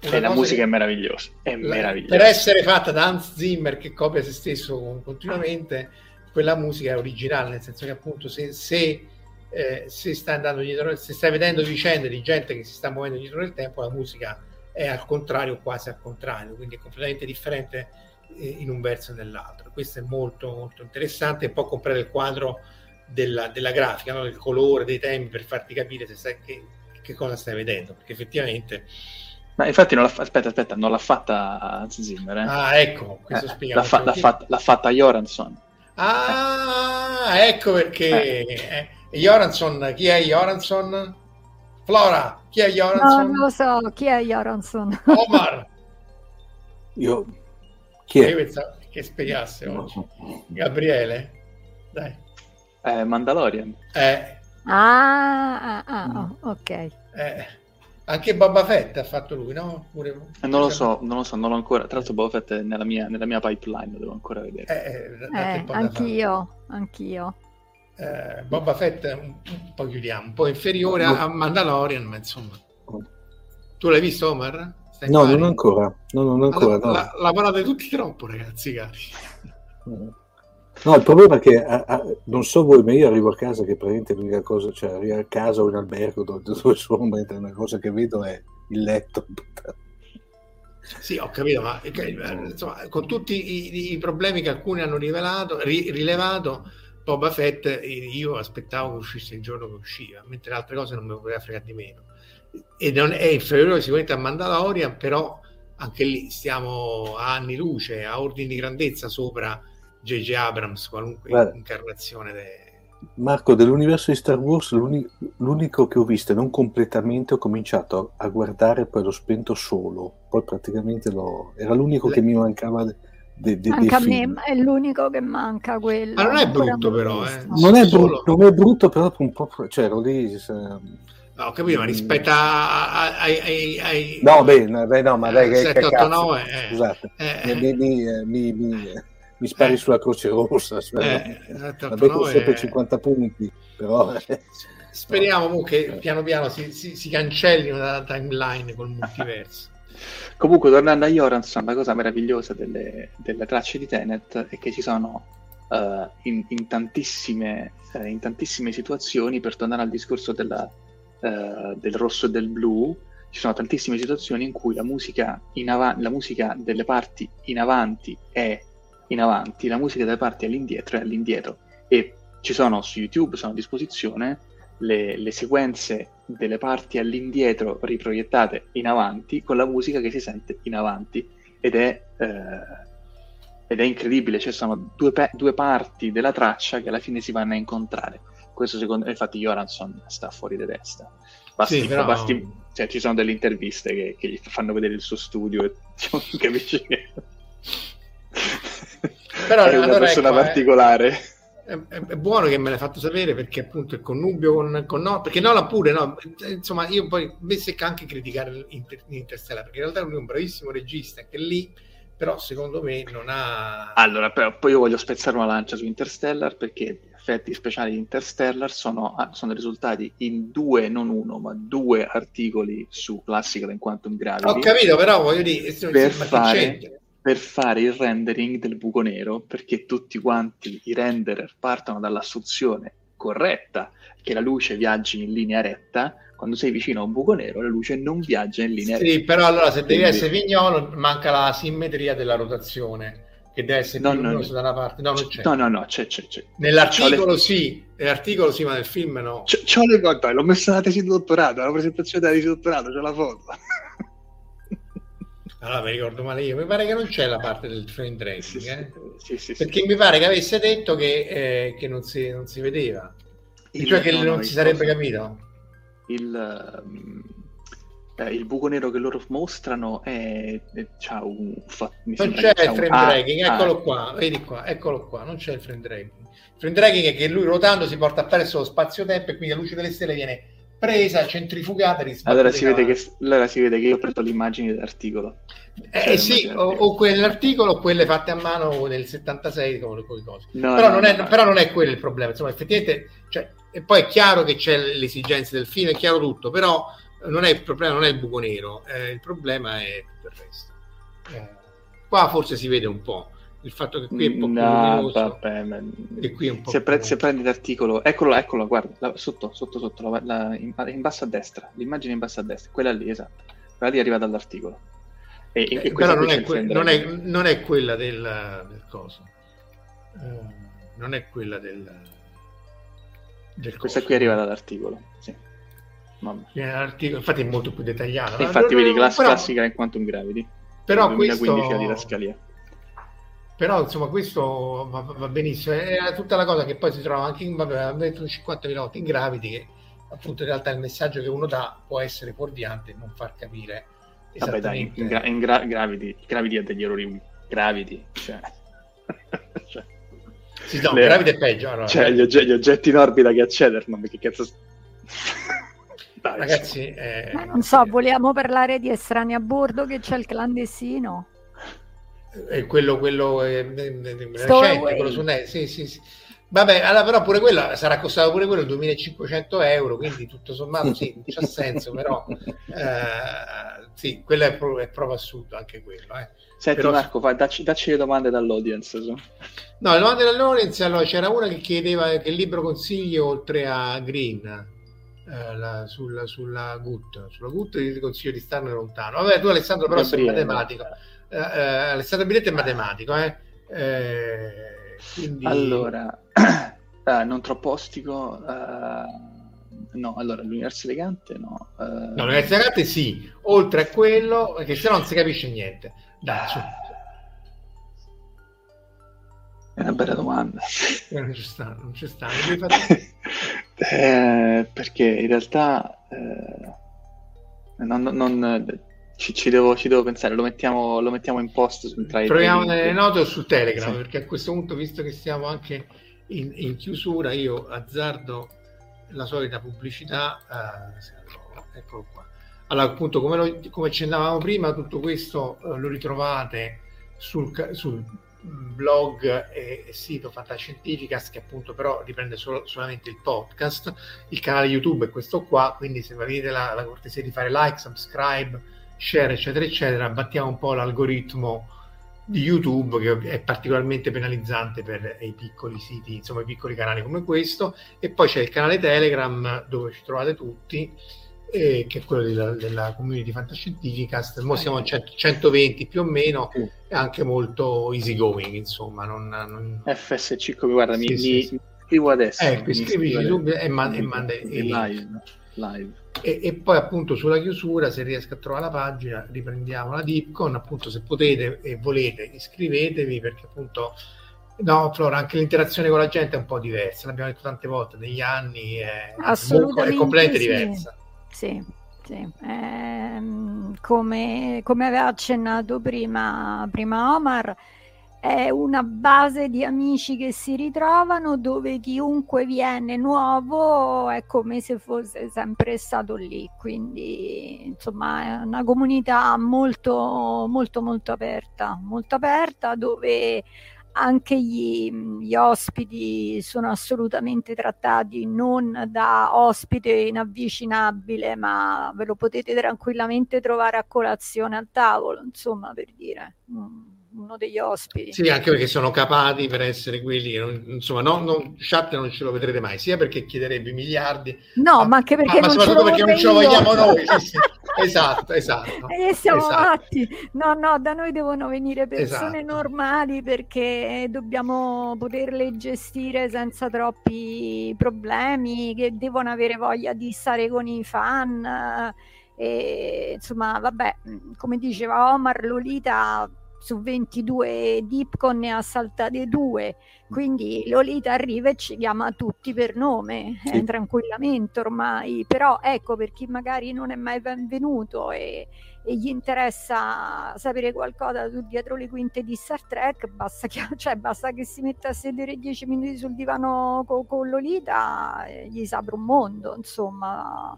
E la musica è meravigliosa, è la, meravigliosa. Per essere fatta da Hans Zimmer che copia se stesso continuamente, quella musica è originale, nel senso che appunto se, se, eh, se stai andando dietro, se stai vedendo vicende di gente che si sta muovendo dietro nel tempo, la musica è al contrario, quasi al contrario, quindi è completamente differente eh, in un verso e nell'altro. Questo è molto molto interessante e poi comprare il quadro della, della grafica, no? del colore, dei temi per farti capire se sai che, che cosa stai vedendo, perché effettivamente... Ma infatti non l'ha, aspetta, aspetta, non l'ha fatta Hans Zimmer. Eh? Ah, ecco, questo eh, spiega. L'ha, fa, l'ha, fatta, l'ha fatta Joransson. Ah, eh. ecco perché. Eh. Joransson, chi è Joransson? Flora, chi è Joransson? No, non lo so, chi è Joransson? Omar. Io. Chi è? Io pensavo che spiegasse oggi. Gabriele. Dai. Eh, Mandalorian. Eh. Ah, ah, ah mm. ok. Eh, anche Boba Fett ha fatto lui, no? Pure... Eh, non lo so, non lo so, non l'ho ancora. Tra l'altro Boba Fett è nella mia, nella mia pipeline, lo devo ancora vedere. Eh, eh, eh anch'io, anch'io. Eh, Boba Fett è un, un, po' chiudiamo, un po' inferiore no. a Mandalorian, ma insomma. Tu l'hai visto, Omar? Stai no, non ancora. No, non ancora. La, no. la, lavorate tutti troppo, ragazzi, cari. Mm. No, il problema è che a, a, non so voi, ma io arrivo a casa che praticamente l'unica cosa, cioè arrivo a casa o in albergo dove, dove sono, mentre una cosa che vedo è il letto. [laughs] Sì, ho capito, ma eh, insomma, con tutti i, i, problemi che alcuni hanno rivelato, ri, rilevato, Boba Fett io aspettavo che uscisse il giorno che usciva, mentre altre cose non mi poteva fregare di meno. E non è inferiore sicuramente a Mandalorian, però anche lì stiamo a anni luce, a ordini di grandezza sopra J.J. Abrams, qualunque Beh, incarnazione. De... Marco, dell'universo di Star Wars, l'unico, l'unico che ho visto e non completamente ho cominciato a, guardare poi l'ho spento solo, poi praticamente l'ho, era l'unico Le... che mi mancava. De, de, de, Anche a me è l'unico che manca quello. Ma non è brutto però, eh. non, è brutto, non è brutto però un po', cioè ero lì... Se No, ho capito, ma rispetto ai... ai, ai no, beh, beh, no, ma dai, eh, 7, che 8, 9, eh, scusate, eh, mi, mi, mi, mi, spari eh, sulla Croce Rossa, eh, 7, 8, 9, sempre 50 punti, però... [laughs] Speriamo che piano piano si, si, si cancellino dalla timeline col multiverso. [laughs] Comunque, tornando a Joransson, la cosa meravigliosa delle, delle tracce di Tenet è che ci sono uh, in, in, tantissime, uh, in, tantissime, situazioni, per tornare al discorso della, uh, del rosso e del blu, ci sono tantissime situazioni in cui la musica, av- la musica delle parti in avanti è in avanti, la musica delle parti all'indietro è all'indietro. E ci sono su YouTube, sono a disposizione le, le sequenze delle parti all'indietro riproiettate in avanti con la musica che si sente in avanti ed è, eh, ed è incredibile, cioè sono due, pe- due, parti della traccia che alla fine si vanno a incontrare. Questo secondo me, infatti Joransson sta fuori di testa. Basti, sì, però... basti, cioè, ci sono delle interviste che, che, gli fanno vedere il suo studio e diciamo, capisci che però, è una allora, persona ecco, particolare. È, è, è, buono che me l'hai fatto sapere perché appunto il connubio con, con no, perché Nola pure, no, insomma io poi mi secca anche criticare Inter, Interstellar perché in realtà lui è un bravissimo regista che lì però secondo me non ha... Allora, però poi io voglio spezzare una lancia su Interstellar perché gli effetti speciali di Interstellar sono, ah, sono risultati in due, non uno, ma due articoli su Classical in Quantum Gravity. Ho capito, però voglio dire... Per fare, per fare il rendering del buco nero, perché tutti quanti i renderer partono dall'assunzione corretta che la luce viaggi in linea retta, quando sei vicino a un buco nero la luce non viaggia in linea sì, retta. Sì, però allora se devi essere vignolo manca la simmetria della rotazione che deve essere no, no, da una parte. No, non c'è. No, no, no, c'è, c'è, c'è. Nell'articolo le... sì, nell'articolo sì, ma nel film no. C'ho, c'ho le foto, l'ho messa alla tesi di dottorato, alla presentazione della tesi di dottorato, c'ho la foto. Allora mi ricordo male io, mi pare che non c'è la parte del frame tracing, eh? sì, sì, sì, perché mi pare che avesse detto che, eh, che non, si, non, si, vedeva, il, cioè che no, non no, si sarebbe cosa... capito. Il, um, eh, il, buco nero che loro mostrano è, è c'ha un fa, non c'è il frame un... tracking, ah, eccolo ah. qua, vedi qua, eccolo qua, non c'è il frame tracking. Il frame tracking è che lui rotando si porta attraverso lo spazio-tempo e quindi la luce delle stelle viene presa, centrifugata, allora si, vede che, allora si vede che io ho preso le immagini dell'articolo. Eh, cioè, sì, o, o, quell'articolo o quelle fatte a mano nel 76 con le cose. No, però, no, non è, no. però, non è, quello il problema. Insomma, effettivamente, cioè, e poi è chiaro che c'è l'esigenza del film, è chiaro tutto, però non è il problema, non è il buco nero, eh, il problema è tutto il resto. Eh, qua forse si vede un po' il fatto che qui è un po' più no, vabbè, ma... un po' se, pre- se prendi l'articolo eccolo eccolo guarda la, sotto sotto sotto la, la, in, in, basso a destra l'immagine in basso a destra quella lì esatto. Quella lì arriva dall'articolo. E, e, eh, però non è, que- non, è, non è, quella del, del coso. Uh, non è quella del, del questa qui arriva dall'articolo sì. infatti è molto più dettagliata infatti vedi class- però, classica in Quantum Gravity. però 2015 questo... la Scalia però insomma questo va, va, benissimo. È tutta la cosa che poi si trova anche in detto 50.000 volte in Gravity che appunto in realtà il messaggio che uno dà può essere fuorviante e non far capire vabbè dai in, gra- in gra- Gravity Gravity ha degli errori Gravity cioè, [laughs] cioè sì, no, le... Gravity è peggio allora. cioè gli, oggetti, gli, oggetti in orbita che accedono ma che cazzo [laughs] Dai, ragazzi eh... non so vogliamo parlare di estranei a bordo che c'è il clandestino è quello, quello eh, recente, quello su Net, sì, sì, sì. Vabbè, allora, però pure quello sarà costato pure quello 2500 euro, quindi tutto sommato sì, c'ha senso, però [laughs] eh, sì, quello è, pro- è, proprio assurdo anche quello. Eh. Senti però, Marco, vai, dacci, dacci, le domande dall'audience. So. No, le domande dall'audience, allora c'era una che chiedeva che libro consiglio oltre a Green. eh, la, sul, sulla GUT. Sulla GUT ti consiglio di starne lontano. Vabbè, tu Alessandro però sei matematico. Eh, eh, Alessandro Biletti è matematico, eh? eh quindi... Allora, [clears throat] non troppo ostico. no, allora l'universo elegante no. no, l'universo elegante sì, oltre a quello, perché se no non si capisce niente. Dai, su. È una bella domanda. non ci sta, non ci sta. [laughs] eh, perché in realtà eh, non, non, ci, ci, devo, ci, devo, pensare, lo mettiamo, lo mettiamo in post. Tra Troviamo nelle note o su Telegram, sì. perché a questo punto, visto che siamo anche in, in chiusura, io azzardo la solita pubblicità. Eh, eccolo qua. Allora, appunto, come, lo, come accennavamo prima, tutto questo eh, lo ritrovate sul, sul blog e sito Fantascientificast che appunto però riprende solo, solamente il podcast il canale YouTube è questo qua quindi se avete la, la cortesia di fare like, subscribe share eccetera eccetera battiamo un po' l'algoritmo di YouTube che è particolarmente penalizzante per i piccoli siti insomma i piccoli canali come questo e poi c'è il canale Telegram dove ci trovate tutti eh, che è quello della, della community fantascientificast. Ora siamo a 120 più o meno, sì. è anche molto easy going, insomma. Non, non... FSC, come guarda, sì, mi, sì, mi scrivo adesso. Ecco, iscrivici subito e, man- e manda e, live. live. E, e, poi appunto sulla chiusura, se riesco a trovare la pagina, riprendiamo la Dipcon. Appunto, se potete e volete, iscrivetevi perché appunto. No, Flora, anche l'interazione con la gente è un po' diversa, l'abbiamo detto tante volte, negli anni è, è completamente diversa. Sì, sì. Eh, come, come, aveva accennato prima, prima Omar, è una base di amici che si ritrovano dove chiunque viene nuovo è come se fosse sempre stato lì. Quindi, insomma, è una comunità molto, molto, molto aperta, molto aperta dove anche gli, gli, ospiti sono assolutamente trattati non da ospite inavvicinabile, ma ve lo potete tranquillamente trovare a colazione al tavolo, insomma, per dire. Mm uno degli ospiti. Sì, anche perché sono capati per essere quelli, non, insomma, non, non, chat non ce lo vedrete mai, sia perché chiederebbe miliardi, no, ma, ma anche perché, ma, ma soprattutto perché non ce lo vogliamo noi. Sì, sì. [laughs] Esatto, esatto. E siamo esatto. matti. No, no, da noi devono venire persone esatto. normali perché dobbiamo poterle gestire senza troppi problemi, che devono avere voglia di stare con i fan. E, insomma, vabbè, come diceva Omar, Lolita su 22 Dipcon ne ha saltate due, quindi Lolita arriva e ci chiama tutti per nome, sì. eh, tranquillamente ormai, però ecco per chi magari non è mai benvenuto e, e gli interessa sapere qualcosa su dietro le quinte di Star Trek, basta che, [laughs] cioè, basta che si metta a sedere 10 minuti sul divano con, con Lolita, e gli si apre un mondo, insomma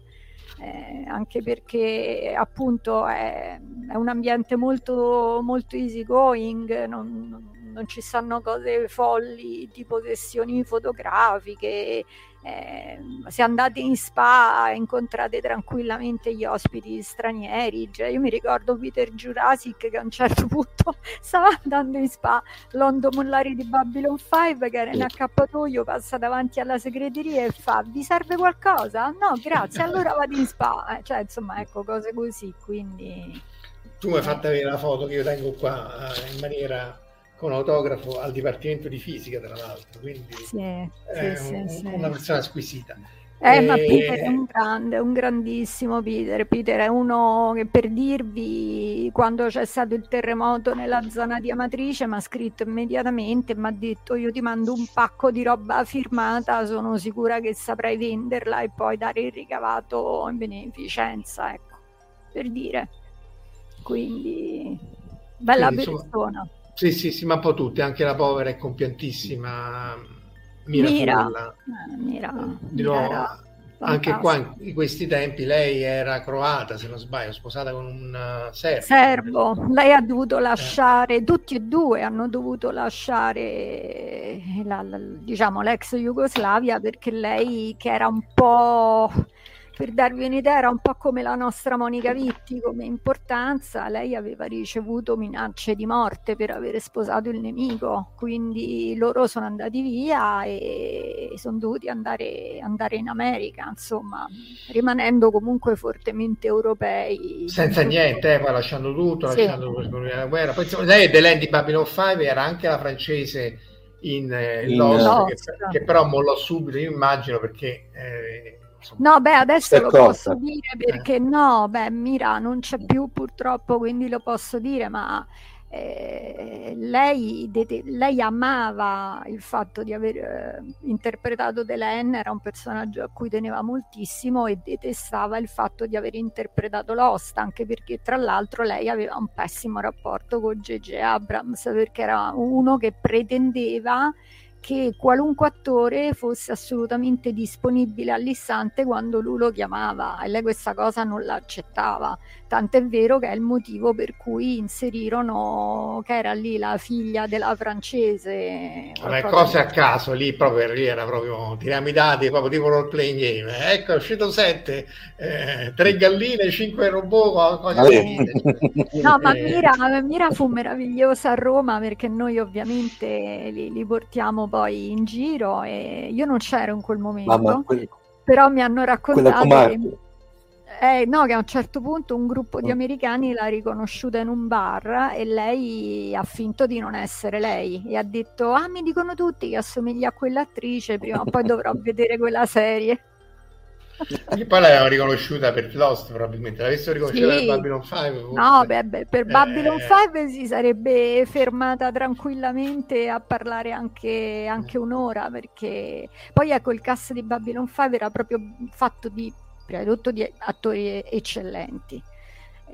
eh, anche perché appunto è, è, un ambiente molto, molto easy going, non, non ci stanno cose folli tipo sessioni fotografiche, eh, se andate in spa incontrate tranquillamente gli ospiti stranieri. Cioè, io mi ricordo Peter Jurassic che a un certo punto [laughs] stava andando in spa, Londo Mollari di Babylon 5 che era in accappatoio, passa davanti alla segreteria e fa vi serve qualcosa? No, grazie, allora vado in spa. Eh, cioè, insomma, ecco, cose così, quindi... Tu mi hai fatto vedere la foto che io tengo qua eh, in maniera con autografo al Dipartimento di Fisica, tra l'altro, quindi sì, è sì, un, sì, una persona squisita. Eh, e... ma Peter è un grande, un grandissimo Peter. Peter è uno che per dirvi, quando c'è stato il terremoto nella zona di Amatrice, mi ha scritto immediatamente, mi ha detto io ti mando un pacco di roba firmata, sono sicura che saprai venderla e poi dare il ricavato in beneficenza, ecco, per dire. Quindi, bella Quindi, persona. Insomma sì, sì, sì, ma un po' tutti, anche la povera e compiantissima Mira. Mira, eh, Mira. Di nuovo, anche qua in, in, questi tempi lei era croata, se non sbaglio, sposata con un uh, serbo. Serbo, lei ha dovuto lasciare, eh. tutti e due hanno dovuto lasciare la, la, diciamo l'ex Jugoslavia perché lei che era un po' per darvi un'idea, era un po' come la nostra Monica Vitti come importanza, lei aveva ricevuto minacce di morte per aver sposato il nemico, quindi loro sono andati via e sono dovuti andare, andare in America, insomma, rimanendo comunque fortemente europei. Senza niente, eh, poi lasciando tutto, sì. lasciando la guerra. Poi lei è Delaine di Babylon 5, era anche la francese in, eh, in Lost, che, che, però mollò subito, io immagino, perché... Eh, No, beh, adesso lo posso dire perché eh. no, beh, Mira non c'è più purtroppo, quindi lo posso dire, ma eh, lei, de- lei, amava il fatto di aver eh, interpretato Delenn, era un personaggio a cui teneva moltissimo e detestava il fatto di aver interpretato Lost, anche perché tra l'altro lei aveva un pessimo rapporto con J.J. Abrams perché era uno che pretendeva che qualunque attore fosse assolutamente disponibile all'istante quando lui lo chiamava e lei questa cosa non l'accettava. Tant'è vero che è il motivo per cui inserirono che era lì la figlia della francese. Vabbè, cose a caso, lì proprio lì era proprio tiriamo i dati, proprio tipo role playing game. Ecco, è uscito 7, eh, 3 galline, 5 robot, cose così. No, ma eh. Mira, Mira, fu meravigliosa a Roma perché noi ovviamente li, li portiamo poi in giro e io non c'ero in quel momento. Mamma, quel... Però mi hanno raccontato eh, no, che a un certo punto un gruppo di mm. americani l'ha riconosciuta in un bar e lei ha finto di non essere lei e ha detto ah mi dicono tutti che assomiglia a quell'attrice, prima o poi dovrò [laughs] vedere quella serie. E poi l'avevano riconosciuta per Lost probabilmente, l'avessero riconosciuta sì. per Babylon 5. Forse. No, beh, beh, per Babylon eh... 5 si sarebbe fermata tranquillamente a parlare anche, anche un'ora perché poi ecco il cast di Babylon 5 era proprio fatto di di tutto di attori eccellenti.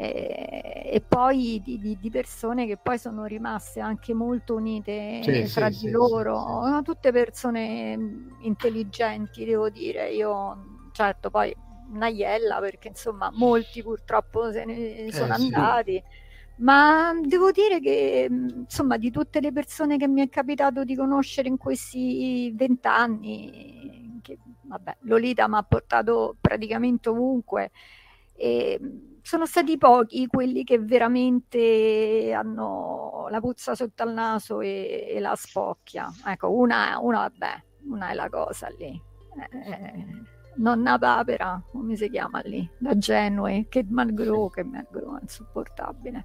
E, e poi di, di, di, persone che poi sono rimaste anche molto unite sì, fra sì, di sì, loro, tutte persone intelligenti, devo dire. Io, certo, poi Naiella, perché insomma molti purtroppo se ne eh, sono andati. Ma devo dire che insomma di tutte le persone che mi è capitato di conoscere in questi vent'anni, che vabbè, Lolita mi ha portato praticamente ovunque. E sono stati pochi quelli che veramente hanno la puzza sotto al naso e, e la spocchia. Ecco, una, una, vabbè, una è la cosa lì. Eh, nonna Papera, come si chiama lì? Da Genue, che Malgrò, che Malgrò, insopportabile.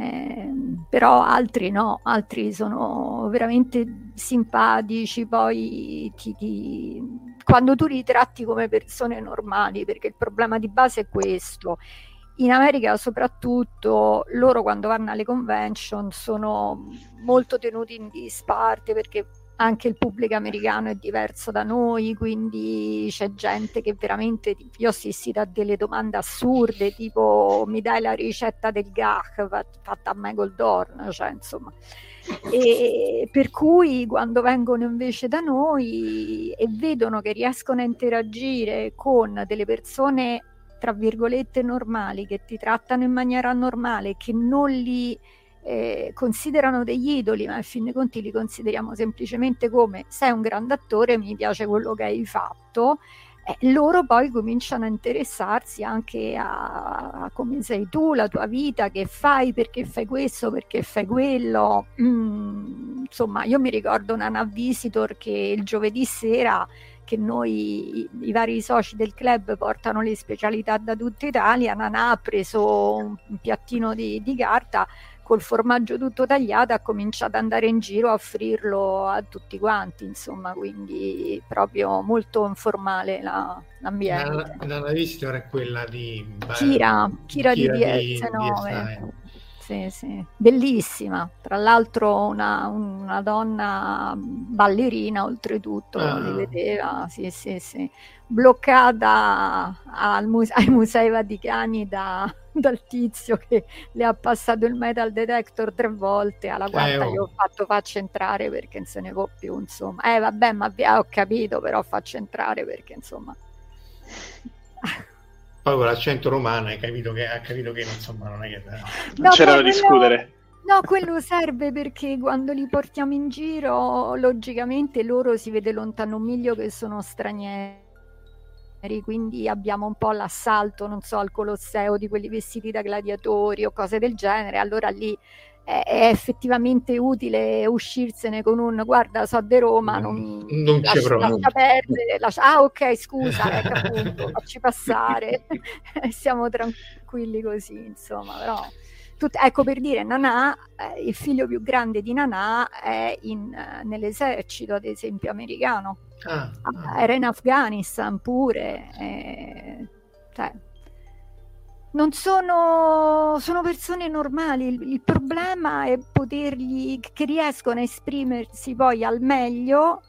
Eh, però altri no, altri sono veramente simpatici, poi ti, ti, quando tu li tratti come persone normali, perché il problema di base è questo. In America soprattutto loro quando vanno alle convention sono molto tenuti in disparte perché anche il pubblico americano è diverso da noi, quindi c'è gente che veramente, io ho assistito a delle domande assurde, tipo mi dai la ricetta del gach fatta a Michael Dorn, cioè insomma. E per cui quando vengono invece da noi e vedono che riescono a interagire con delle persone tra virgolette normali, che ti trattano in maniera normale, che non li eh, considerano degli idoli, ma a fin dei conti li consideriamo semplicemente come sei un grande attore, mi piace quello che hai fatto. Eh, loro poi cominciano a interessarsi anche a, a, come sei tu, la tua vita, che fai, perché fai questo, perché fai quello. Mm, insomma, io mi ricordo una Visitor che il giovedì sera che noi, i, i, vari soci del club portano le specialità da tutta Italia, Nana ha preso un, un piattino di, di carta, col formaggio tutto tagliato ha cominciato ad andare in giro a offrirlo a tutti quanti, insomma, quindi proprio molto informale la, l'ambiente. La, la, visitor è quella di Kira, Kira, Kira di DS9. Sì, sì. Bellissima, tra l'altro una, una donna ballerina oltretutto, ah. li vedeva, sì, sì, sì. bloccata al muse- ai musei vaticani da, [laughs] dal tizio che le ha passato il metal detector tre volte, alla quarta eh, oh. gli ho fatto faccio entrare perché non se ne può più, insomma. Eh vabbè, ma ho capito, però faccio entrare perché insomma... [laughs] Poi con l'accento romano hai capito che, ha capito che insomma non è che... Non c'era da discutere. No, quello serve perché quando li portiamo in giro, logicamente loro si vede lontano un miglio che sono stranieri quindi abbiamo un po' l'assalto, non so, al Colosseo di quelli vestiti da gladiatori o cose del genere, allora lì è, è effettivamente utile uscirsene con un guarda, so di Roma, non, non lascia, c'è lascia perdere, lascia- ah ok, scusa, [laughs] ecco appunto, facci passare, [laughs] [laughs] siamo tranquilli così, insomma, però... Tut- ecco per dire, Nanà, eh, il figlio più grande di Nanà è in, eh, nell'esercito, ad esempio, americano. Ah, Ah, era in Afghanistan pure. eh, cioè, non sono, sono persone normali. Il, il problema è potergli, che riescono a esprimersi poi al meglio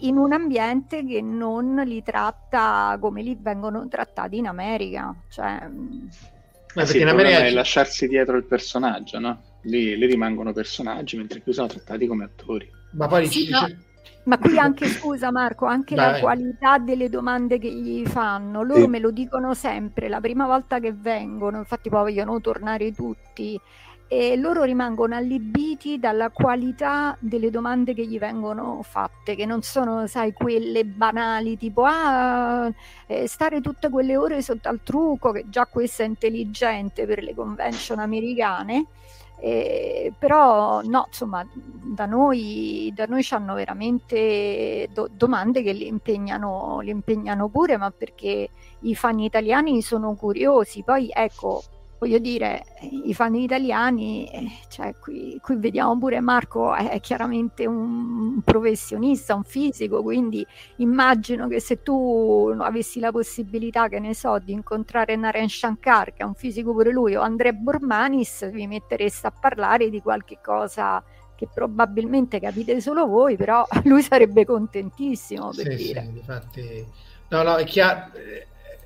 in un ambiente che non li tratta come li vengono trattati in America. Cioè, Ma Eh sì, perché in America è ci- lasciarsi dietro il personaggio, no? Lì, lì rimangono personaggi, mentre qui sono trattati come attori. ma poi Sì, ci- no. Ma qui anche, [coughs] scusa Marco, anche Vai, la qualità delle domande che gli fanno, loro Sì. me lo dicono sempre, la prima volta che vengono, infatti poi vogliono tornare tutti, e loro rimangono allibiti dalla qualità delle domande che gli vengono fatte, che non sono, sai, quelle banali, tipo, ah, eh, stare tutte quelle ore sotto al trucco, che già questo è intelligente per le convention americane, eh, però no, insomma, da noi, da noi hanno veramente do- domande che li impegnano, li impegnano pure, ma perché i fan italiani sono curiosi. Poi ecco, voglio dire, i fan italiani, eh, cioè qui, qui vediamo pure Marco è, è chiaramente un professionista, un fisico, quindi immagino che se tu avessi la possibilità, che ne so, di incontrare Naren Shankar, che è un fisico pure lui, o Andrea Bormanis, vi mettereste a parlare di qualche cosa che probabilmente capite solo voi, però [laughs] lui sarebbe contentissimo per Sì, dire. sì, infatti, no, no, è chiaro.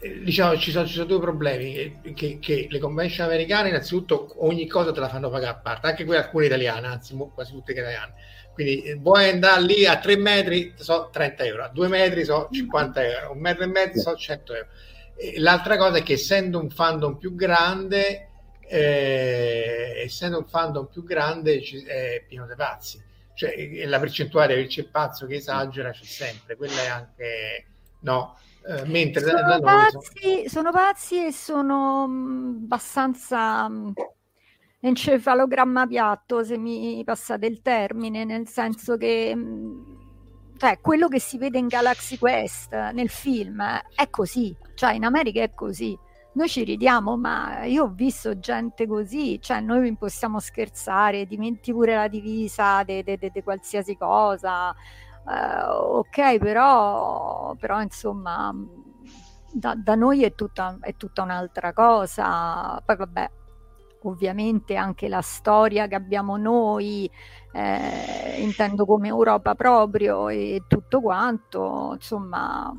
Eh, eh, Diciamo, ci sono, ci sono due problemi, che, che- che le convention americane innanzitutto ogni cosa te la fanno pagare a parte, anche quelle alcune italiane, anzi quasi tutte italiane. Quindi eh, vuoi andare lì a 3 metri, so 30 euro, a 2 metri so 50 euro, un metro e mezzo so 100 euro. E l'altra cosa è che essendo un fandom più grande, eh, essendo un fandom più grande è pieno di pazzi cioè eh, la percentuale che c'è pazzo che esagera c'è sempre, quella è anche no, Eh, mentre da, da Sono noi sono- pazzi, sono pazzi e sono mh, abbastanza mh, encefalogramma piatto, se mi passate il termine, nel senso che mh, cioè, quello che si vede in Galaxy Quest nel film eh, è così, cioè in America è così. Noi ci ridiamo, ma io ho visto gente così, cioè noi possiamo scherzare, dimenti pure la divisa di qualsiasi cosa, eh, ok, però, però insomma, da, da noi è tutta, è tutta un'altra cosa. Poi vabbè, ovviamente anche la storia che abbiamo noi, eh, intendo come Europa proprio e tutto quanto, insomma.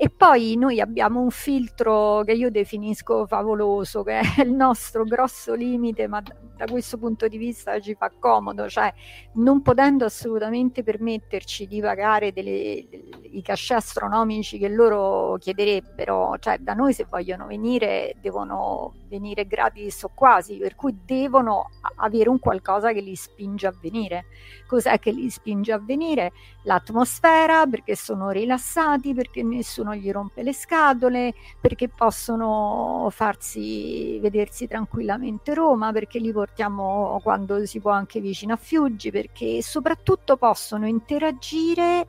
E poi noi abbiamo un filtro che io definisco favoloso, che è il nostro grosso limite, ma da, questo punto di vista ci fa comodo, cioè non potendo assolutamente permetterci di pagare delle, i cachet astronomici che loro chiederebbero, cioè da noi se vogliono venire devono venire gratis o quasi, per cui devono avere un qualcosa che li spinge a venire. Cos'è che li spinge a venire? L'atmosfera, perché sono rilassati, perché nessuno gli rompe le scatole, perché possono farsi vedersi tranquillamente Roma, perché li portiamo quando si può anche vicino a Fiuggi, perché soprattutto possono interagire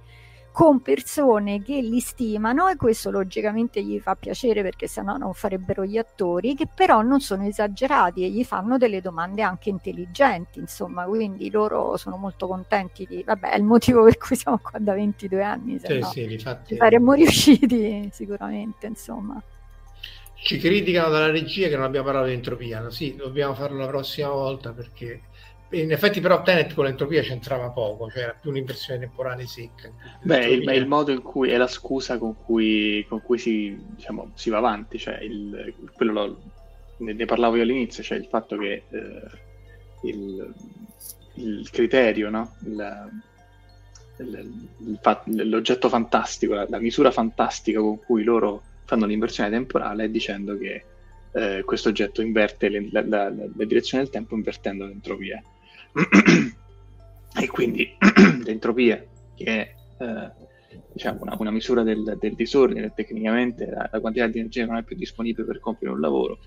con persone che li stimano e questo logicamente gli fa piacere perché sennò non farebbero gli attori, che però non sono esagerati e gli fanno delle domande anche intelligenti, insomma, quindi loro sono molto contenti di... Vabbè, è il motivo per cui siamo qua da 22 anni, se sì, no sì, difatti, ci saremmo riusciti sicuramente, insomma. ci criticano dalla regia che non abbiamo parlato di entropia, no? sì, dobbiamo farlo la prossima volta perché in effetti però Tenet con l'entropia c'entrava poco, cioè era più un'inversione temporale secca. Beh, il, è il modo in cui è la scusa con cui, con cui si, diciamo, si va avanti, cioè il, quello lo- ne, ne parlavo io all'inizio, cioè il fatto che eh, il, il criterio, no? Il fa- l'oggetto fantastico, la, la misura fantastica con cui loro fanno l'inversione temporale è dicendo che eh, questo oggetto inverte le- la, la- la- la direzione del tempo invertendo l'entropia. E quindi [clears throat] l'entropia che è eh, diciamo, una, una, misura del, del, disordine, tecnicamente la, la, quantità di energia non è più disponibile per compiere un lavoro,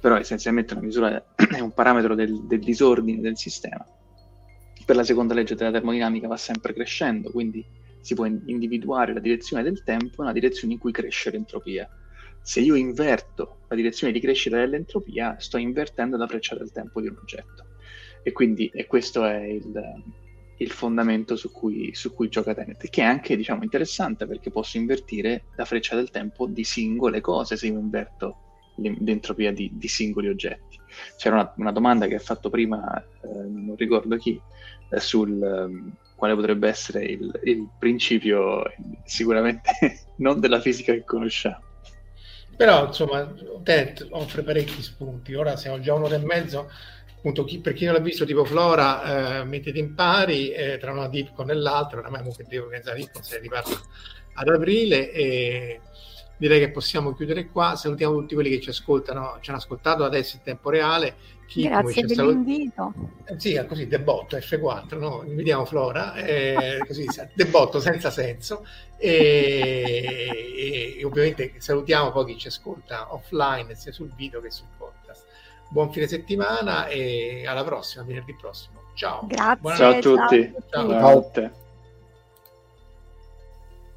però essenzialmente una misura è un parametro del, del disordine del sistema. Per la seconda legge della termodinamica va sempre crescendo, quindi si può individuare la direzione del tempo una direzione in cui cresce l'entropia. Se io inverto la direzione di crescita dell'entropia, sto invertendo la freccia del tempo di un oggetto. E quindi e questo è il, il fondamento su cui, su cui, gioca Tenet, che è anche diciamo, interessante perché posso invertire la freccia del tempo di singole cose se io inverto l'entropia di, di singoli oggetti. C'era una, una, domanda che ha fatto prima, eh, non ricordo chi, eh, sul um, quale potrebbe essere il, il principio sicuramente [laughs] non della fisica che conosciamo. Però insomma, Tenet offre parecchi spunti. Ora siamo già un'ora e mezzo appunto chi, per chi non l'ha visto tipo Flora eh, mettete in pari eh, tra una Dipcon e l'altra oramai comunque devo organizzare Dipcon se riparto ad aprile e direi che possiamo chiudere qua. Salutiamo tutti quelli che ci ascoltano ci hanno ascoltato adesso in tempo reale. Chi, grazie per salut- l'invito. Eh, sì così debotto F4 no? invitiamo Flora eh, così debotto senza senso. E, e, ovviamente salutiamo poi chi ci ascolta offline sia sul video che sul podcast buon fine settimana e alla prossima, venerdì prossimo. Ciao. Grazie. Ciao a tutti. Ciao. Tutti.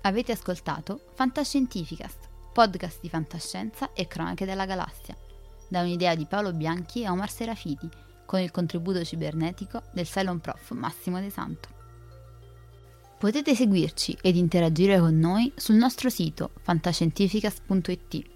Avete ascoltato Fantascientificast, podcast di fantascienza e cronache della galassia, da un'idea di Paolo Bianchi e Omar Serafiti, con il contributo cibernetico del Cylon Prof Massimo De Santo. Potete seguirci ed interagire con noi sul nostro sito fantascientificast.it